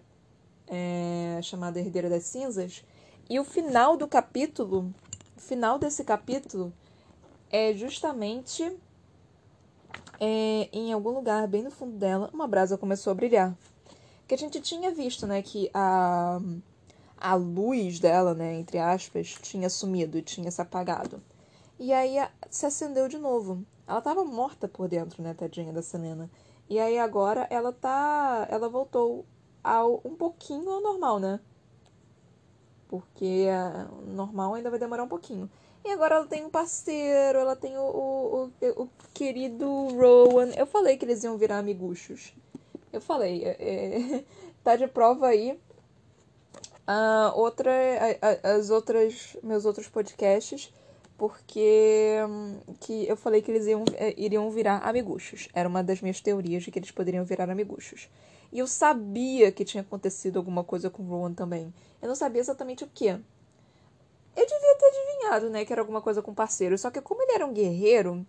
é, chamada Herdeira das Cinzas. E o final do capítulo, final desse capítulo, é justamente é, em algum lugar bem no fundo dela, uma brasa começou a brilhar que a gente tinha visto, né, que a, a luz dela, né, entre aspas, tinha sumido, tinha se apagado. E aí se acendeu de novo. Ela estava morta por dentro, né, tadinha da Selena. E aí agora ela tá, ela voltou ao um pouquinho ao normal, né? Porque o normal ainda vai demorar um pouquinho. E agora ela tem um parceiro, ela tem o, o, o, o querido Rowan. Eu falei que eles iam virar amiguchos. Eu falei, é, é tá de prova aí. Uh, outra, as outras, meus outros podcasts, porque um, que eu falei que eles iam, é, iriam virar amiguchos. Era uma das minhas teorias de que eles poderiam virar amiguchos. E eu sabia que tinha acontecido alguma coisa com o Rowan também. Eu não sabia exatamente o que. Eu devia ter adivinhado, né, que era alguma coisa com parceiro. Só que como ele era um guerreiro,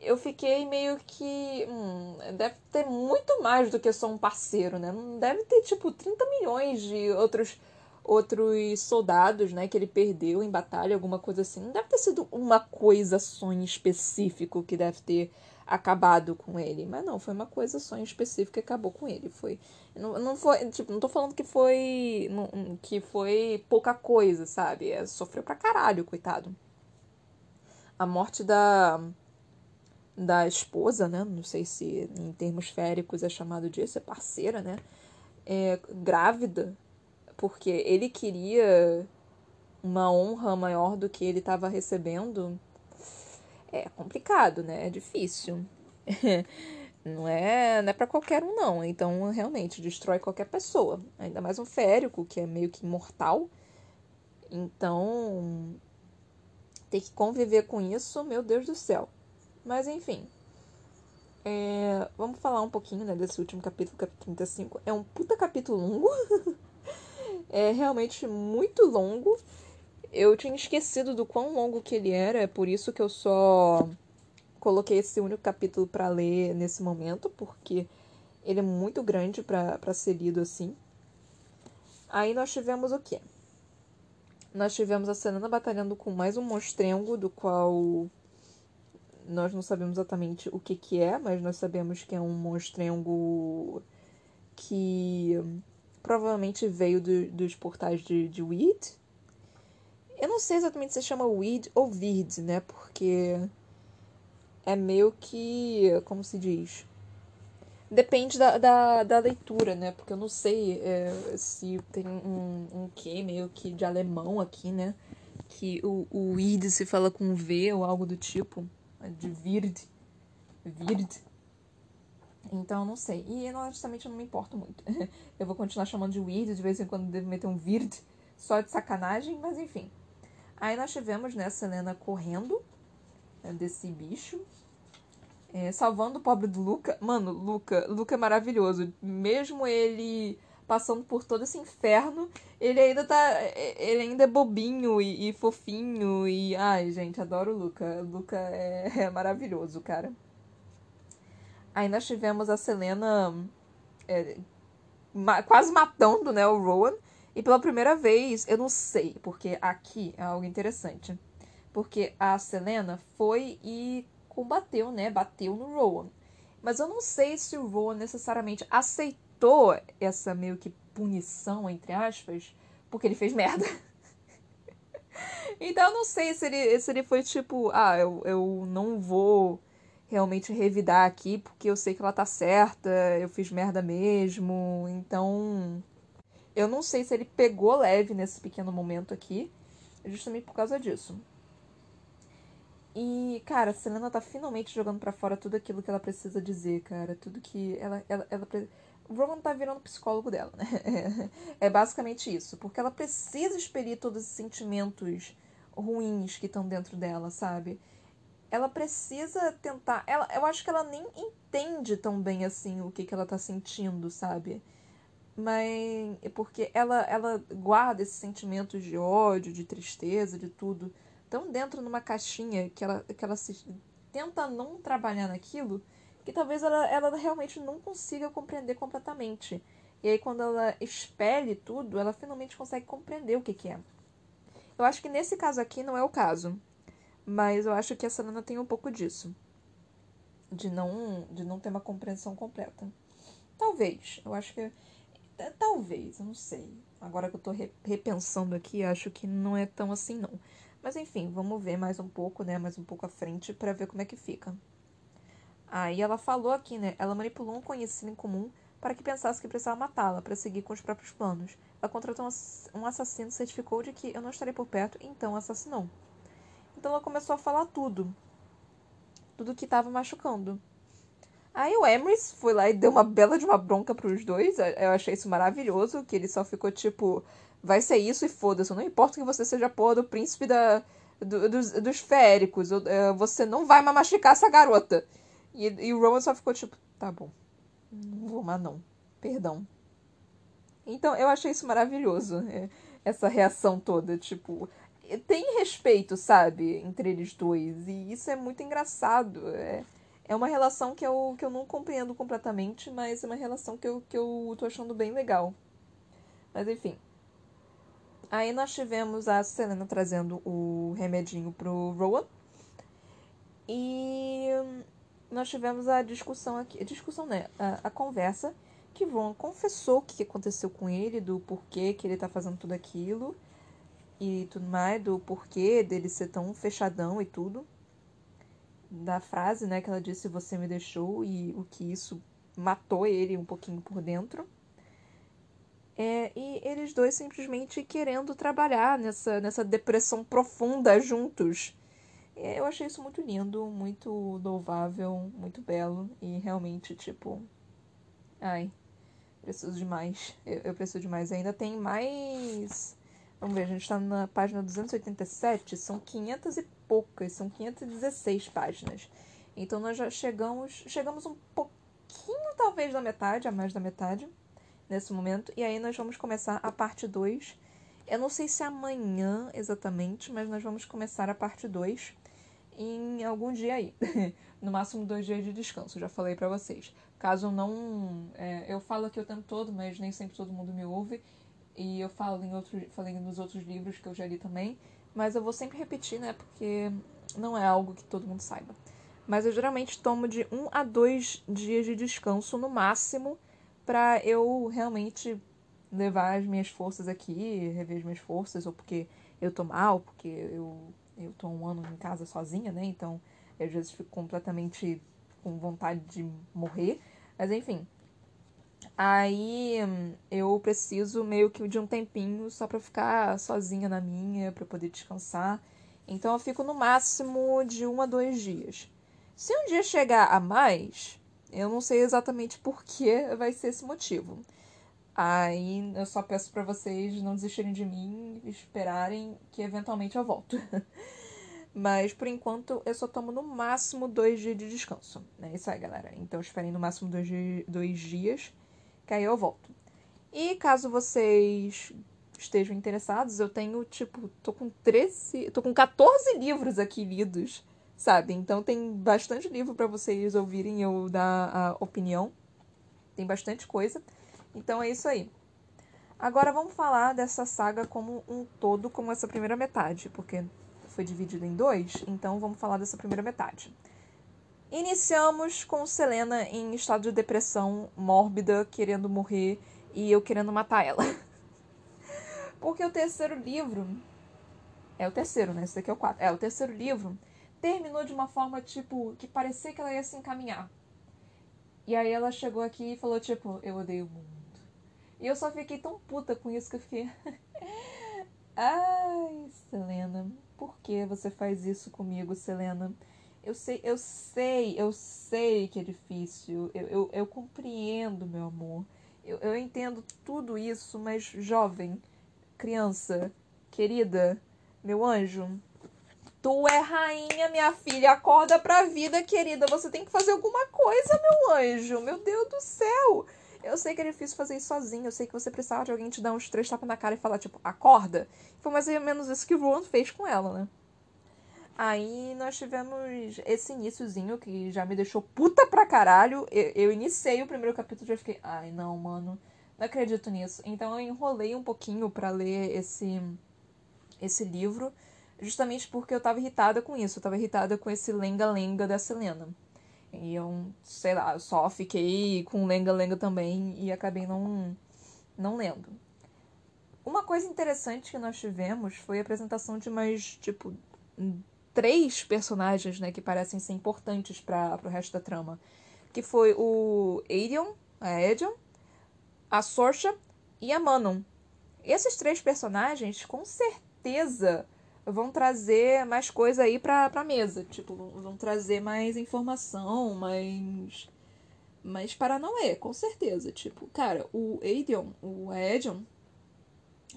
eu fiquei meio que. Hum, deve ter muito mais do que só um parceiro, né? Não deve ter, tipo, 30 milhões de outros outros soldados, né, que ele perdeu em batalha, alguma coisa assim. Não deve ter sido uma coisa só em específico que deve ter acabado com ele. Mas não, foi uma coisa só em específico que acabou com ele. Foi. Não, não foi. Tipo, não tô falando que foi. Não, que foi pouca coisa, sabe? É, sofreu pra caralho, coitado. A morte da da esposa, né? Não sei se em termos féricos é chamado disso, é parceira, né? É, grávida, porque ele queria uma honra maior do que ele estava recebendo. É complicado, né? É difícil. não é, não é para qualquer um não. Então, realmente destrói qualquer pessoa, ainda mais um férico que é meio que imortal. Então, ter que conviver com isso, meu Deus do céu. Mas enfim. É, vamos falar um pouquinho né, desse último capítulo, capítulo 35. É um puta capítulo longo. é realmente muito longo. Eu tinha esquecido do quão longo que ele era, é por isso que eu só coloquei esse único capítulo para ler nesse momento, porque ele é muito grande para ser lido assim. Aí nós tivemos o quê? Nós tivemos a Selena batalhando com mais um monstrengo, do qual nós não sabemos exatamente o que, que é, mas nós sabemos que é um monstrengo que provavelmente veio do, dos portais de, de Weed. Eu não sei exatamente se chama Weed ou Weed, né? Porque é meio que, como se diz, Depende da, da, da, leitura, né? Porque eu não sei é, se tem um, um quê meio que de alemão aqui, né? Que o, o id se fala com V ou algo do tipo. De wird. Wird. Então, não sei. E, honestamente, eu não me importo muito. eu vou continuar chamando de weird, de vez em quando devo meter um weird, só de sacanagem, mas enfim. Aí nós tivemos, né, Selena correndo né, desse bicho, é, salvando o pobre do Luca. Mano, Luca, Luca é maravilhoso. Mesmo ele passando por todo esse inferno, ele ainda tá. Ele ainda é bobinho e, e fofinho. E. Ai, gente, adoro o Luca. Luca é, é maravilhoso, cara. Aí nós tivemos a Selena é, ma quase matando né, o Rowan. E pela primeira vez, eu não sei, porque aqui é algo interessante. Porque a Selena foi e combateu, né? Bateu no Rowan. Mas eu não sei se o Rowan necessariamente aceitou essa meio que punição, entre aspas, porque ele fez merda. então eu não sei se ele, se ele foi tipo, ah, eu, eu não vou realmente revidar aqui, porque eu sei que ela tá certa, eu fiz merda mesmo, então. Eu não sei se ele pegou leve nesse pequeno momento aqui, justamente por causa disso. E, cara, a Selena tá finalmente jogando para fora tudo aquilo que ela precisa dizer, cara. Tudo que ela. ela, ela o Roman tá virando psicólogo dela, né? É basicamente isso. Porque ela precisa expelir todos os sentimentos ruins que estão dentro dela, sabe? ela precisa tentar. Ela, eu acho que ela nem entende tão bem assim o que, que ela tá sentindo, sabe? Mas. Porque ela, ela guarda esses sentimentos de ódio, de tristeza, de tudo, tão dentro numa caixinha que ela, que ela se, tenta não trabalhar naquilo que talvez ela, ela realmente não consiga compreender completamente. E aí, quando ela expele tudo, ela finalmente consegue compreender o que, que é. Eu acho que nesse caso aqui não é o caso. Mas eu acho que a Selena tem um pouco disso. De não, de não ter uma compreensão completa. Talvez. Eu acho que. É, talvez, eu não sei. Agora que eu tô repensando aqui, acho que não é tão assim, não. Mas enfim, vamos ver mais um pouco, né? Mais um pouco à frente para ver como é que fica. Aí ela falou aqui, né? Ela manipulou um conhecido em comum para que pensasse que precisava matá-la para seguir com os próprios planos. Ela contratou um assassino, certificou de que eu não estaria por perto, então assassinou. Então ela começou a falar tudo. Tudo que tava machucando. Aí o Emrys foi lá e deu uma bela de uma bronca pros dois. Eu achei isso maravilhoso, que ele só ficou tipo, vai ser isso e foda-se. Não importa que você seja porra do príncipe da, do, dos, dos féricos. Eh, você não vai mais machucar essa garota. E, e o Roman só ficou tipo, tá bom. Não vou mais não. Perdão. Então eu achei isso maravilhoso. Eh, essa reação toda. Tipo, tem respeito, sabe, entre eles dois. E isso é muito engraçado. É, é uma relação que eu, que eu não compreendo completamente, mas é uma relação que eu, que eu tô achando bem legal. Mas enfim. Aí nós tivemos a Selena trazendo o remedinho pro Rowan. E nós tivemos a discussão aqui. A discussão, né? A, a conversa que Rowan confessou o que aconteceu com ele, do porquê que ele tá fazendo tudo aquilo e tudo mais, do porquê dele ser tão fechadão e tudo. Da frase, né, que ela disse você me deixou e o que isso matou ele um pouquinho por dentro. É, e eles dois simplesmente querendo trabalhar nessa, nessa depressão profunda juntos. É, eu achei isso muito lindo, muito louvável, muito belo e realmente, tipo. Ai, preciso demais. Eu, eu preciso demais. Ainda tem mais Vamos ver, a gente está na página 287, são 500 e poucas, são 516 páginas. Então nós já chegamos, chegamos um pouquinho talvez da metade, a mais da metade, nesse momento. E aí nós vamos começar a parte 2. Eu não sei se é amanhã exatamente, mas nós vamos começar a parte 2 em algum dia aí. no máximo dois dias de descanso, já falei para vocês. Caso não. É, eu falo aqui o tempo todo, mas nem sempre todo mundo me ouve. E eu falo em outros, falei nos outros livros que eu já li também, mas eu vou sempre repetir, né? Porque não é algo que todo mundo saiba. Mas eu geralmente tomo de um a dois dias de descanso no máximo para eu realmente levar as minhas forças aqui, rever as minhas forças, ou porque eu tô mal, porque eu, eu tô um ano em casa sozinha, né? Então eu às vezes fico completamente com vontade de morrer. Mas enfim. Aí eu preciso meio que de um tempinho só pra ficar sozinha na minha, pra poder descansar. Então eu fico no máximo de um a dois dias. Se um dia chegar a mais, eu não sei exatamente por que vai ser esse motivo. Aí eu só peço para vocês não desistirem de mim esperarem que eventualmente eu volto. Mas por enquanto eu só tomo no máximo dois dias de descanso. É isso aí, galera. Então esperem no máximo dois, dois dias, que aí eu volto. E caso vocês estejam interessados, eu tenho, tipo, tô com 13. tô com 14 livros aqui lidos, sabe? Então tem bastante livro para vocês ouvirem eu dar a opinião. Tem bastante coisa. Então é isso aí. Agora vamos falar dessa saga como um todo, como essa primeira metade, porque foi dividida em dois, então vamos falar dessa primeira metade. Iniciamos com Selena em estado de depressão mórbida, querendo morrer e eu querendo matar ela. Porque o terceiro livro. É o terceiro, né? Esse aqui é o quarto. É, o terceiro livro terminou de uma forma, tipo, que parecia que ela ia se encaminhar. E aí ela chegou aqui e falou, tipo, eu odeio o mundo. E eu só fiquei tão puta com isso que eu fiquei. Ai, Selena, por que você faz isso comigo, Selena? Eu sei, eu sei, eu sei que é difícil. Eu, eu, eu compreendo, meu amor. Eu, eu entendo tudo isso, mas jovem, criança, querida, meu anjo, Tu é rainha, minha filha. Acorda pra vida, querida. Você tem que fazer alguma coisa, meu anjo. Meu Deus do céu. Eu sei que é difícil fazer isso sozinho. Eu sei que você precisava de alguém te dar uns três tapas na cara e falar, tipo, acorda. Foi mais ou menos isso que o fez com ela, né? Aí nós tivemos esse iníciozinho que já me deixou puta pra caralho. Eu, eu iniciei o primeiro capítulo e já fiquei, ai não, mano, não acredito nisso. Então eu enrolei um pouquinho para ler esse, esse livro, justamente porque eu tava irritada com isso. Eu tava irritada com esse lenga-lenga da Selena. E eu, sei lá, eu só fiquei com lenga-lenga também e acabei não, não lendo. Uma coisa interessante que nós tivemos foi a apresentação de mais, tipo, três personagens, né, que parecem ser importantes para o resto da trama. Que foi o Aedion, a Edion, a Sorsha e a Manon. Esses três personagens, com certeza, vão trazer mais coisa aí pra, pra mesa. Tipo, vão trazer mais informação, mais. Mais Paranauê, com certeza. Tipo, cara, o Aedion, o Aedion,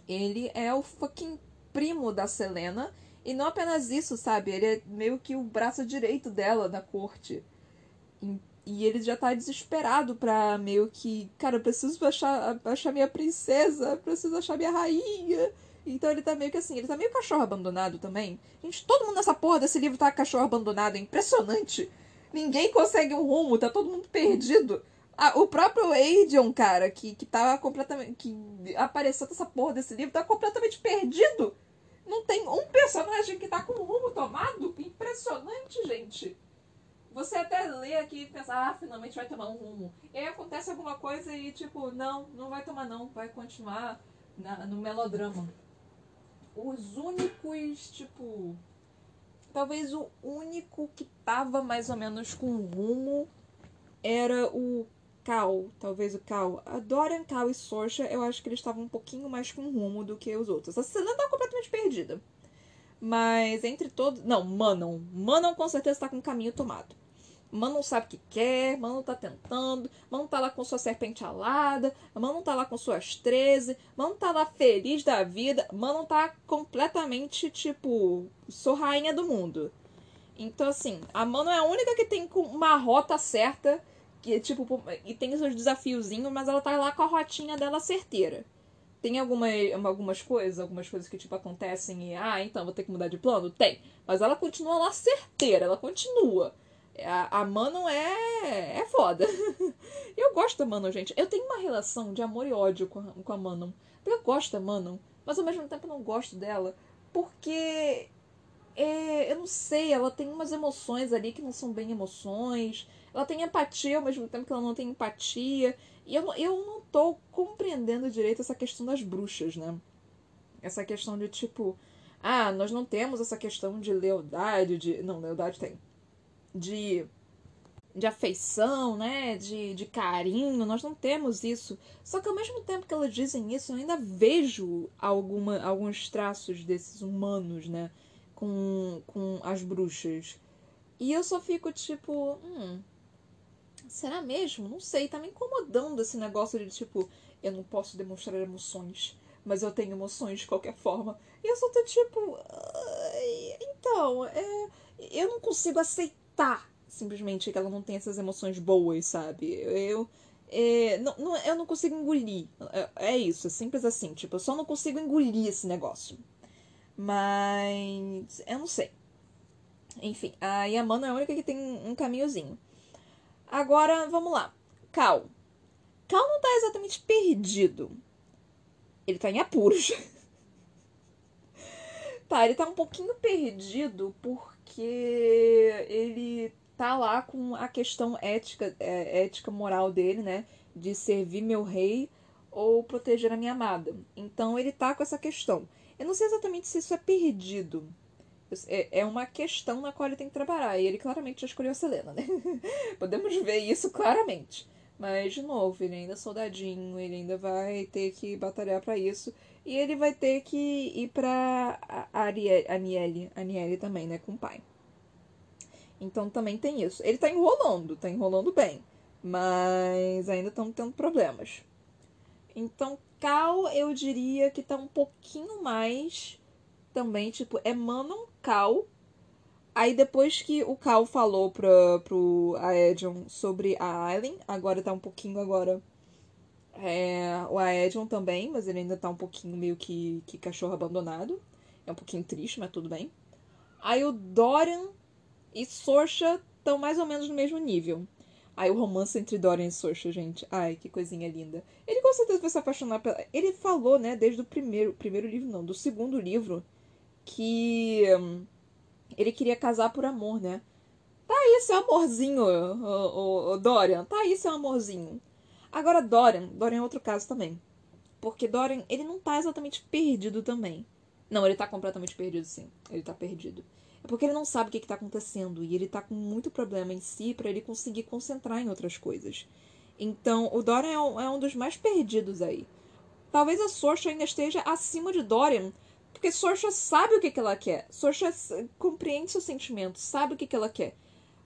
ele é o fucking primo da Selena. E não apenas isso, sabe? Ele é meio que o braço direito dela na corte. E, e ele já tá desesperado pra meio que. Cara, eu preciso achar, achar minha princesa, preciso achar minha rainha. Então ele tá meio que assim, ele tá meio cachorro abandonado também. Gente, todo mundo nessa porra desse livro tá cachorro abandonado, é impressionante. Ninguém consegue um rumo, tá todo mundo perdido. Ah, o próprio Aedion, cara, que, que tava completamente. que apareceu nessa porra desse livro, tá completamente perdido. Não tem um personagem que tá com o rumo tomado. Impressionante, gente. Você até lê aqui e pensa, ah, finalmente vai tomar um rumo. E aí acontece alguma coisa e, tipo, não, não vai tomar não, vai continuar na, no melodrama os únicos, tipo. Talvez o único que tava mais ou menos com rumo era o Cal, talvez o Cal. A Dorian, Cal e Sorsha, eu acho que eles estavam um pouquinho mais com rumo do que os outros. A Selena tá completamente perdida. Mas entre todos. Não, Manon. Manon com certeza tá com o caminho tomado. Mano não sabe o que quer, Mano tá tentando, Mano tá lá com sua serpente alada, Mano tá lá com suas 13, Mano tá lá feliz da vida, Mano tá completamente tipo, sou rainha do mundo. Então assim, a Mano é a única que tem uma rota certa, que tipo, e tem seus desafiozinhos, mas ela tá lá com a rotinha dela certeira. Tem alguma, algumas coisas, algumas coisas que tipo acontecem e ah, então vou ter que mudar de plano? Tem. Mas ela continua lá certeira, ela continua. A, a Manon é, é foda. eu gosto da Manon, gente. Eu tenho uma relação de amor e ódio com a, com a Manon. Eu gosto da Manon, mas ao mesmo tempo não gosto dela. Porque é, eu não sei, ela tem umas emoções ali que não são bem emoções. Ela tem empatia ao mesmo tempo que ela não tem empatia. E eu, eu não tô compreendendo direito essa questão das bruxas, né? Essa questão de tipo, ah, nós não temos essa questão de lealdade, de. Não, lealdade tem de de afeição, né? De, de carinho, nós não temos isso. Só que ao mesmo tempo que elas dizem isso, eu ainda vejo alguma, alguns traços desses humanos, né? Com, com as bruxas. E eu só fico tipo, hum, será mesmo? Não sei, tá me incomodando esse negócio de tipo, eu não posso demonstrar emoções, mas eu tenho emoções de qualquer forma. E eu só tô tipo, então, é, eu não consigo aceitar simplesmente que ela não tem essas emoções boas, sabe? Eu. É, não, não, eu não consigo engolir. É, é, isso, é simples assim. Tipo, eu só não consigo engolir esse negócio. Mas. Eu não sei. Enfim, a Yamano é a única que tem um caminhozinho. Agora, vamos lá. Cal. Cal não tá exatamente perdido. Ele tá em apuros. tá, ele tá um pouquinho perdido porque ele tá lá com a questão ética, é, ética moral dele, né? De servir meu rei ou proteger a minha amada. Então ele tá com essa questão. Eu não sei exatamente se isso é perdido. É, é uma questão na qual ele tem que trabalhar. E ele claramente já escolheu a Selena, né? Podemos ver isso claramente. Mas, de novo, ele ainda é soldadinho, ele ainda vai ter que batalhar para isso. E ele vai ter que ir pra Aniele, Aniele também, né? Com o pai. Então também tem isso. Ele tá enrolando, tá enrolando bem. Mas ainda estão tendo problemas. Então, Cal, eu diria que tá um pouquinho mais também, tipo, é Manon Cal. Aí depois que o Cal falou pra, pro Aedion sobre a Aileen, agora tá um pouquinho agora. É, o Aedion também, mas ele ainda tá um pouquinho meio que, que cachorro abandonado. É um pouquinho triste, mas tudo bem. Aí o Dorian e Sorcha estão mais ou menos no mesmo nível. Aí o romance entre Dorian e Sorcha, gente. Ai, que coisinha linda. Ele com certeza vai se apaixonar pela. Ele falou, né, desde o primeiro. Primeiro livro, não, do segundo livro, que hum, ele queria casar por amor, né? Tá aí seu amorzinho, o, o, o Dorian. Tá aí seu amorzinho. Agora, Dorian. Dorian é outro caso também. Porque Dorian, ele não tá exatamente perdido também. Não, ele tá completamente perdido, sim. Ele tá perdido. É porque ele não sabe o que está acontecendo e ele está com muito problema em si para ele conseguir concentrar em outras coisas. Então, o Dorian é um, é um dos mais perdidos aí. Talvez a Sorcha ainda esteja acima de Dorian, porque Sorcha sabe o que, que ela quer. Sorcha compreende seus sentimentos, sabe o que, que ela quer.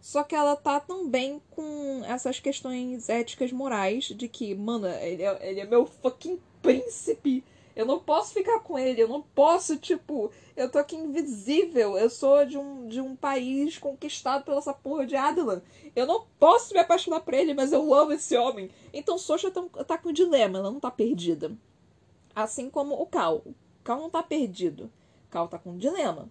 Só que ela tá também com essas questões éticas morais de que, mano, ele é, ele é meu fucking príncipe eu não posso ficar com ele, eu não posso, tipo, eu tô aqui invisível, eu sou de um, de um país conquistado pela essa porra de Adelan. Eu não posso me apaixonar por ele, mas eu amo esse homem. Então Socha tá, tá com um dilema, ela não tá perdida. Assim como o Cal. O Cal não tá perdido. Cal tá com um dilema.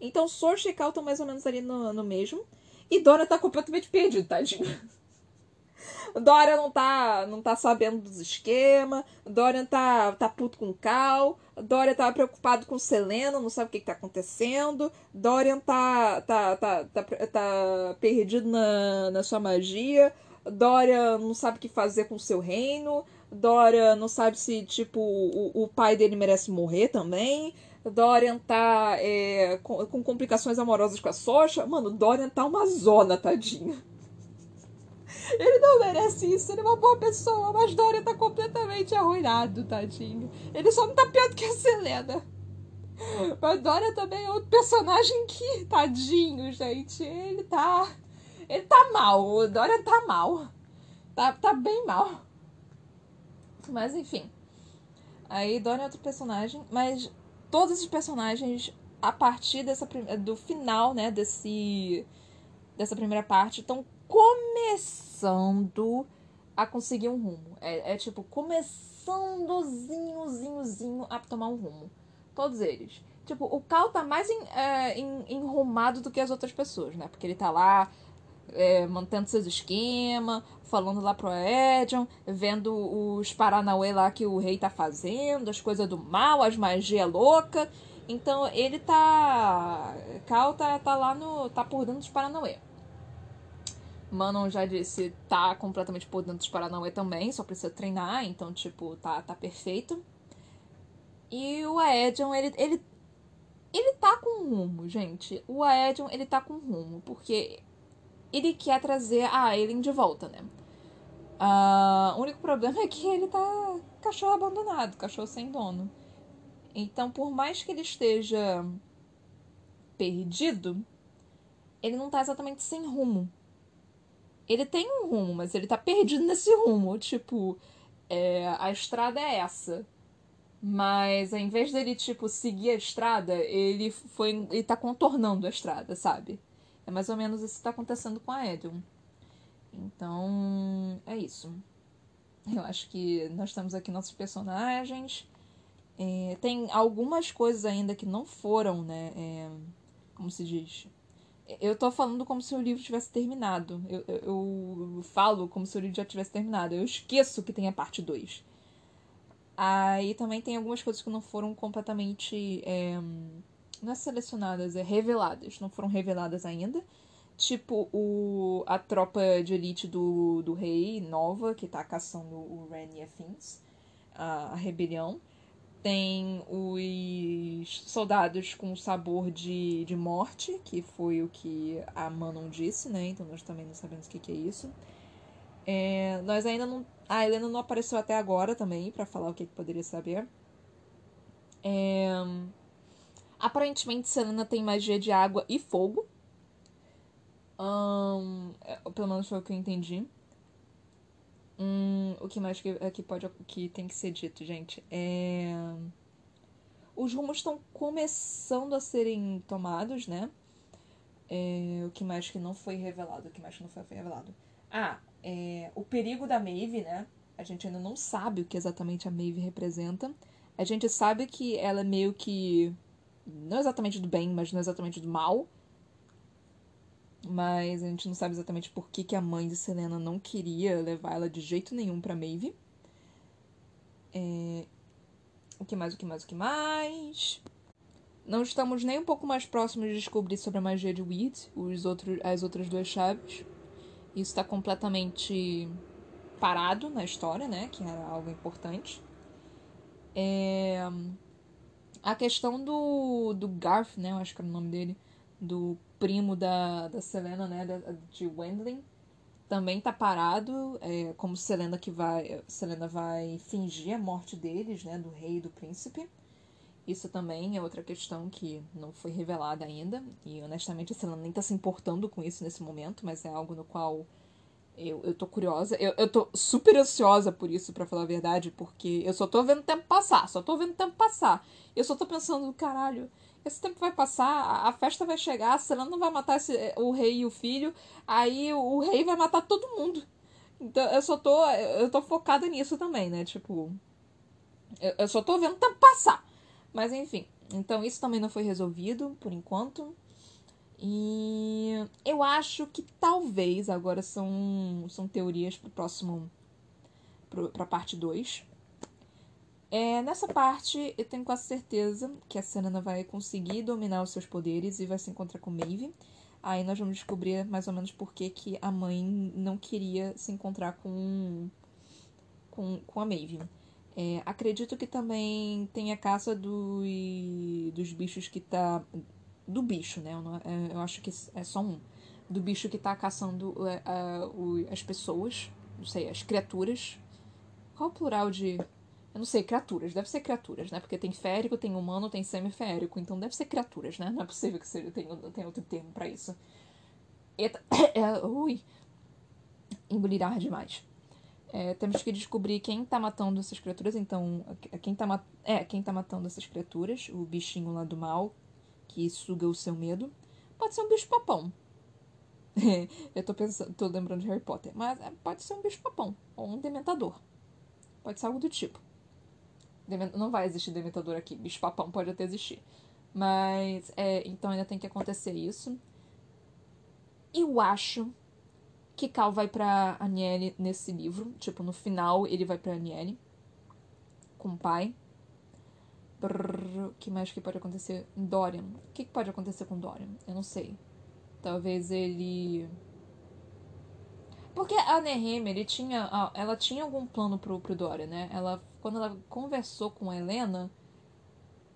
Então Socha e Cal estão mais ou menos ali no, no mesmo. E Dora tá completamente perdido, tadinho. Dorian não tá, não tá sabendo dos esquemas. Dorian tá, tá puto com Cal. Dorian tá preocupado com Selena, não sabe o que, que tá acontecendo. Dorian tá, tá, tá, tá, tá perdido na, na sua magia. Dorian não sabe o que fazer com o seu reino. Dorian não sabe se, tipo, o, o pai dele merece morrer também. Dorian tá é, com, com, complicações amorosas com a Socha. Mano, Dorian tá uma zona, tadinha. Ele não merece isso, ele é uma boa pessoa, mas Dorian tá completamente arruinado, tadinho. Ele só não tá pior do que a Selena. Mas Dorian também é outro personagem que, tadinho, gente. Ele tá. Ele tá mal. O Dorian tá mal. Tá, tá bem mal. Mas enfim. Aí Dorian é outro personagem. Mas todos esses personagens, a partir dessa, do final, né, desse, dessa primeira parte, estão começando a conseguir um rumo. É, é tipo, começandozinhozinhozinho a tomar um rumo. Todos eles. Tipo, o Cal tá mais em, é, enrumado do que as outras pessoas, né? Porque ele tá lá é, mantendo seus esquemas, falando lá pro Edion, vendo os Paranauê lá que o rei tá fazendo, as coisas do mal, as magias loucas. Então ele tá. Cal tá, tá lá no. tá por dentro dos Paranauê. Manon já disse, tá completamente por dentro dos Paranauê também, só precisa treinar, então, tipo, tá, tá perfeito. E o Aedion, ele, ele, ele tá com rumo, gente. O Aedion, ele tá com rumo, porque ele quer trazer a Aileen de volta, né? Uh, o único problema é que ele tá cachorro abandonado, cachorro sem dono. Então, por mais que ele esteja perdido, ele não tá exatamente sem rumo. Ele tem um rumo, mas ele tá perdido nesse rumo. Tipo, é, a estrada é essa. Mas ao invés dele, tipo, seguir a estrada, ele foi. ele tá contornando a estrada, sabe? É mais ou menos isso que tá acontecendo com a Edion. Então, é isso. Eu acho que nós temos aqui nossos personagens. É, tem algumas coisas ainda que não foram, né? É, como se diz? Eu tô falando como se o livro tivesse terminado. Eu, eu, eu, falo como se o livro já tivesse terminado. Eu esqueço que tem a parte 2. Aí também tem algumas coisas que não foram completamente. É, não é selecionadas, é reveladas. Não foram reveladas ainda. Tipo o, a tropa de elite do, do rei nova, que tá caçando o Ren e afins. A, a rebelião tem os soldados com sabor de, de morte, que foi o que a Manon disse, né? Então nós também não sabemos o que, que é isso. É, nós ainda não. A Helena não apareceu até agora também para falar o que, que poderia saber. É, aparentemente, Selena tem magia de água e fogo. Um, é, pelo menos foi o que eu entendi. Hum, o que mais que, que pode que tem que ser dito, gente? É... Os rumos estão começando a serem tomados, né? É... O que mais que não foi revelado? O que mais que não foi revelado? Ah, é... o perigo da Maeve, né? A gente ainda não sabe o que exatamente a Maeve representa. A gente sabe que ela é meio que. Não exatamente do bem, mas não exatamente do mal mas a gente não sabe exatamente por que, que a mãe de Selena não queria levar ela de jeito nenhum para Maeve. É... O que mais, o que mais, o que mais? Não estamos nem um pouco mais próximos de descobrir sobre a magia de Weed, os outros, as outras duas chaves. Isso está completamente parado na história, né? Que era algo importante. É... A questão do, do Garth, né? Eu acho que era o nome dele. Do primo da, da Selena, né, de Wendling, também tá parado, é, como Selena que vai, Selena vai fingir a morte deles, né, do rei e do príncipe. Isso também é outra questão que não foi revelada ainda, e honestamente a Selena nem tá se importando com isso nesse momento, mas é algo no qual eu, eu tô curiosa. Eu, eu tô super ansiosa por isso, para falar a verdade, porque eu só tô vendo o tempo passar, só tô vendo o tempo passar. Eu só tô pensando, caralho, esse tempo vai passar, a festa vai chegar, a Selena vai matar esse, o rei e o filho, aí o rei vai matar todo mundo. Então eu só tô. Eu tô focada nisso também, né? Tipo. Eu, eu só tô vendo o tempo passar. Mas enfim. Então isso também não foi resolvido por enquanto. E eu acho que talvez, agora são, são teorias pro próximo. Pro, pra parte 2. É, nessa parte, eu tenho quase certeza que a Selena vai conseguir dominar os seus poderes e vai se encontrar com Maeve. Aí nós vamos descobrir mais ou menos por que, que a mãe não queria se encontrar com, com, com a Maeve. É, acredito que também tem a caça do, dos bichos que tá. Do bicho, né? Eu, não, é, eu acho que é só um. Do bicho que tá caçando é, as pessoas. Não sei, as criaturas. Qual o plural de eu não sei, criaturas. Deve ser criaturas, né? Porque tem férico, tem humano, tem semiférico. Então deve ser criaturas, né? Não é possível que seja, tenha, tenha outro termo para isso. Eita. Ui. Engolir ar demais. É, temos que descobrir quem tá matando essas criaturas. Então, quem tá, é, quem tá matando essas criaturas. O bichinho lá do mal, que suga o seu medo. Pode ser um bicho-papão. eu tô pensando, tô lembrando de Harry Potter. Mas é, pode ser um bicho-papão. Ou um dementador. Pode ser algo do tipo. Não vai existir dementador aqui. Bicho papão pode até existir. Mas, é, então ainda tem que acontecer isso. Eu acho que Cal vai pra Aniele nesse livro. Tipo, no final ele vai pra Aniele. Com o pai. O que mais que pode acontecer? Dorian. O que, que pode acontecer com Dorian? Eu não sei. Talvez ele porque a Nehem, ele tinha, ela tinha algum plano pro, pro Dória, né? Ela, quando ela conversou com a Helena,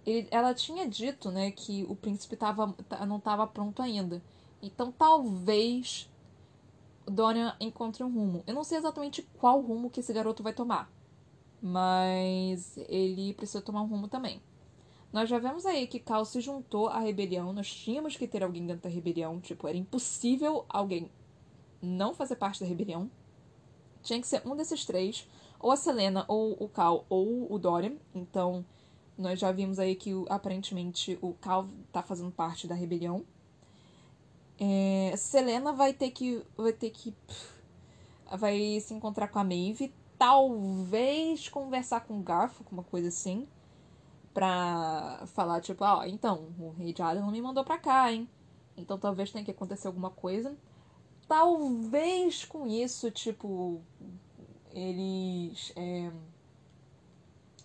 ele, ela tinha dito, né, que o príncipe tava, não estava pronto ainda. Então talvez Dorian encontre um rumo. Eu não sei exatamente qual rumo que esse garoto vai tomar, mas ele precisa tomar um rumo também. Nós já vemos aí que Cal se juntou à rebelião, nós tínhamos que ter alguém dentro da rebelião, tipo, era impossível alguém não fazer parte da rebelião. Tinha que ser um desses três, ou a Selena, ou o Cal, ou o Dorian. Então, nós já vimos aí que aparentemente o Cal tá fazendo parte da rebelião. É, Selena vai ter que. Vai ter que. Vai se encontrar com a Maeve. Talvez conversar com o Garfo, uma coisa assim. Pra falar, tipo, ó, então, o rei de Adam não me mandou pra cá, hein? Então talvez tenha que acontecer alguma coisa. Talvez com isso, tipo, eles. É,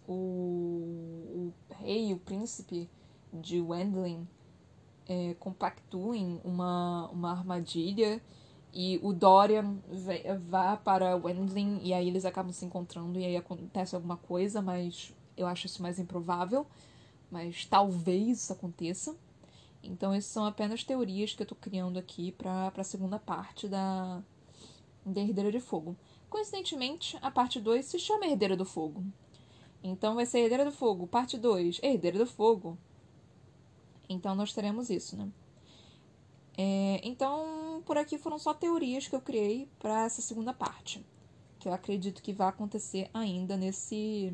o, o rei, o príncipe de Wendling é, compactuem uma, uma armadilha e o Dorian vá para Wendling e aí eles acabam se encontrando e aí acontece alguma coisa, mas eu acho isso mais improvável. Mas talvez isso aconteça. Então, essas são apenas teorias que eu estou criando aqui para a segunda parte da, da Herdeira de Fogo. Coincidentemente, a parte 2 se chama Herdeira do Fogo. Então vai ser Herdeira do Fogo, parte 2, Herdeira do Fogo. Então nós teremos isso, né? É, então, por aqui foram só teorias que eu criei para essa segunda parte, que eu acredito que vai acontecer ainda nesse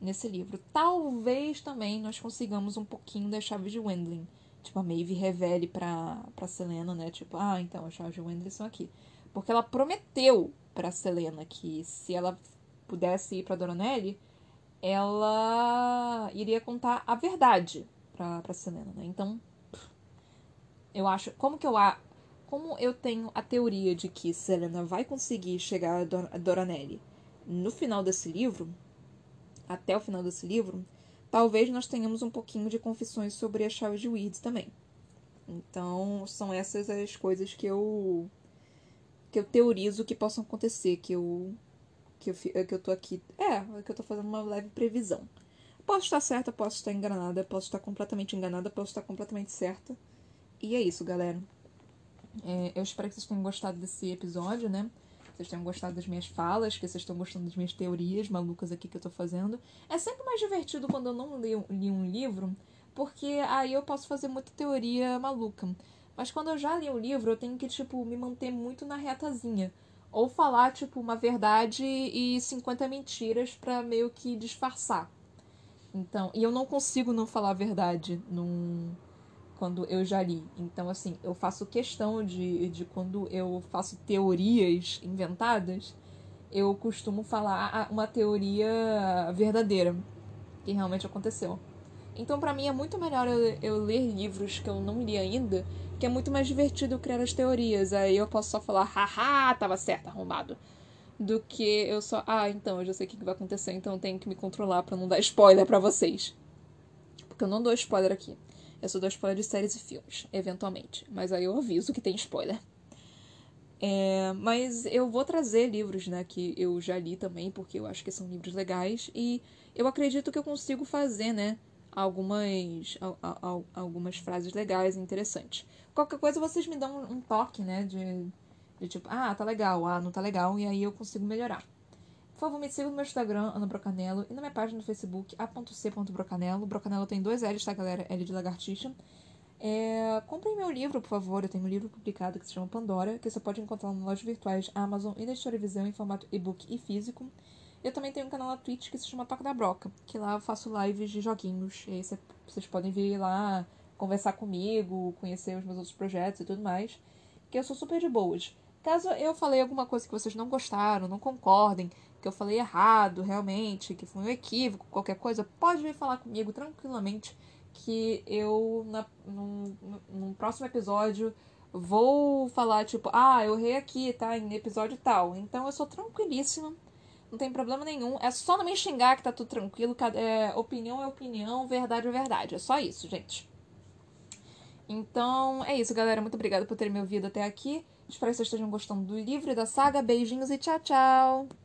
nesse livro. Talvez também nós consigamos um pouquinho das chaves de Wendling. Tipo, a Maeve revele pra, pra Selena, né? Tipo, ah, então as chaves de Wendling são aqui. Porque ela prometeu pra Selena que se ela pudesse ir pra Dona Nelly, ela iria contar a verdade pra, pra Selena, né? Então, eu acho. Como que eu a como eu tenho a teoria de que Selena vai conseguir chegar a Doranelli no final desse livro, até o final desse livro, talvez nós tenhamos um pouquinho de confissões sobre a chave de Weeds também. Então, são essas as coisas que eu que eu teorizo que possam acontecer, que eu que eu, que eu tô aqui. É, que eu tô fazendo uma leve previsão. Posso estar certa, posso estar enganada, posso estar completamente enganada, posso estar completamente certa. E é isso, galera. É, eu espero que vocês tenham gostado desse episódio, né? Vocês tenham gostado das minhas falas, que vocês estão gostando das minhas teorias malucas aqui que eu tô fazendo. É sempre mais divertido quando eu não li, li um livro, porque aí eu posso fazer muita teoria maluca. Mas quando eu já li um livro, eu tenho que, tipo, me manter muito na retazinha. Ou falar, tipo, uma verdade e 50 mentiras para meio que disfarçar. Então, e eu não consigo não falar a verdade num, quando eu já li. Então, assim, eu faço questão de, de quando eu faço teorias inventadas, eu costumo falar uma teoria verdadeira, que realmente aconteceu. Então, para mim, é muito melhor eu, eu, ler livros que eu não li ainda, que é muito mais divertido criar as teorias. Aí eu posso só falar, haha, tava certo, arrombado. Do que eu só, ah, então, eu já sei o que vai acontecer, então eu tenho que me controlar para não dar spoiler para vocês. Porque eu não dou spoiler aqui. Eu só dou spoiler de séries e filmes, eventualmente. Mas aí eu aviso que tem spoiler. É, mas eu vou trazer livros, né, que eu já li também, porque eu acho que são livros legais. E eu acredito que eu consigo fazer, né, algumas, algumas frases legais e interessantes. Qualquer coisa vocês me dão um toque, né? De, de tipo, ah, tá legal, ah, não tá legal, e aí eu consigo melhorar. Por favor, me siga no meu Instagram, Ana Brocanello, e na minha página no Facebook, a.c.brocanello. Brocanello tem dois L's, tá, galera? L de lagartixa. É, comprem meu livro, por favor. Eu tenho um livro publicado que se chama Pandora, que você pode encontrar nas lojas virtuais Amazon e na Editora Visão em formato e-book e físico. Eu também tenho um canal na Twitch que se chama Toca da Broca, que lá eu faço lives de joguinhos. E aí vocês podem vir lá conversar comigo, conhecer os meus outros projetos e tudo mais. Que eu sou super de boas. Caso eu falei alguma coisa que vocês não gostaram, não concordem, que eu falei errado realmente, que foi um equívoco, qualquer coisa, pode vir falar comigo tranquilamente que eu, na, num, num próximo episódio, vou falar, tipo, ah, eu errei aqui, tá? Em episódio tal. Então eu sou tranquilíssima não tem problema nenhum. É só não me xingar que tá tudo tranquilo. É, opinião é opinião, verdade é verdade. É só isso, gente. Então, é isso, galera. Muito obrigada por terem me ouvido até aqui. Espero que vocês estejam gostando do livro e da saga. Beijinhos e tchau, tchau!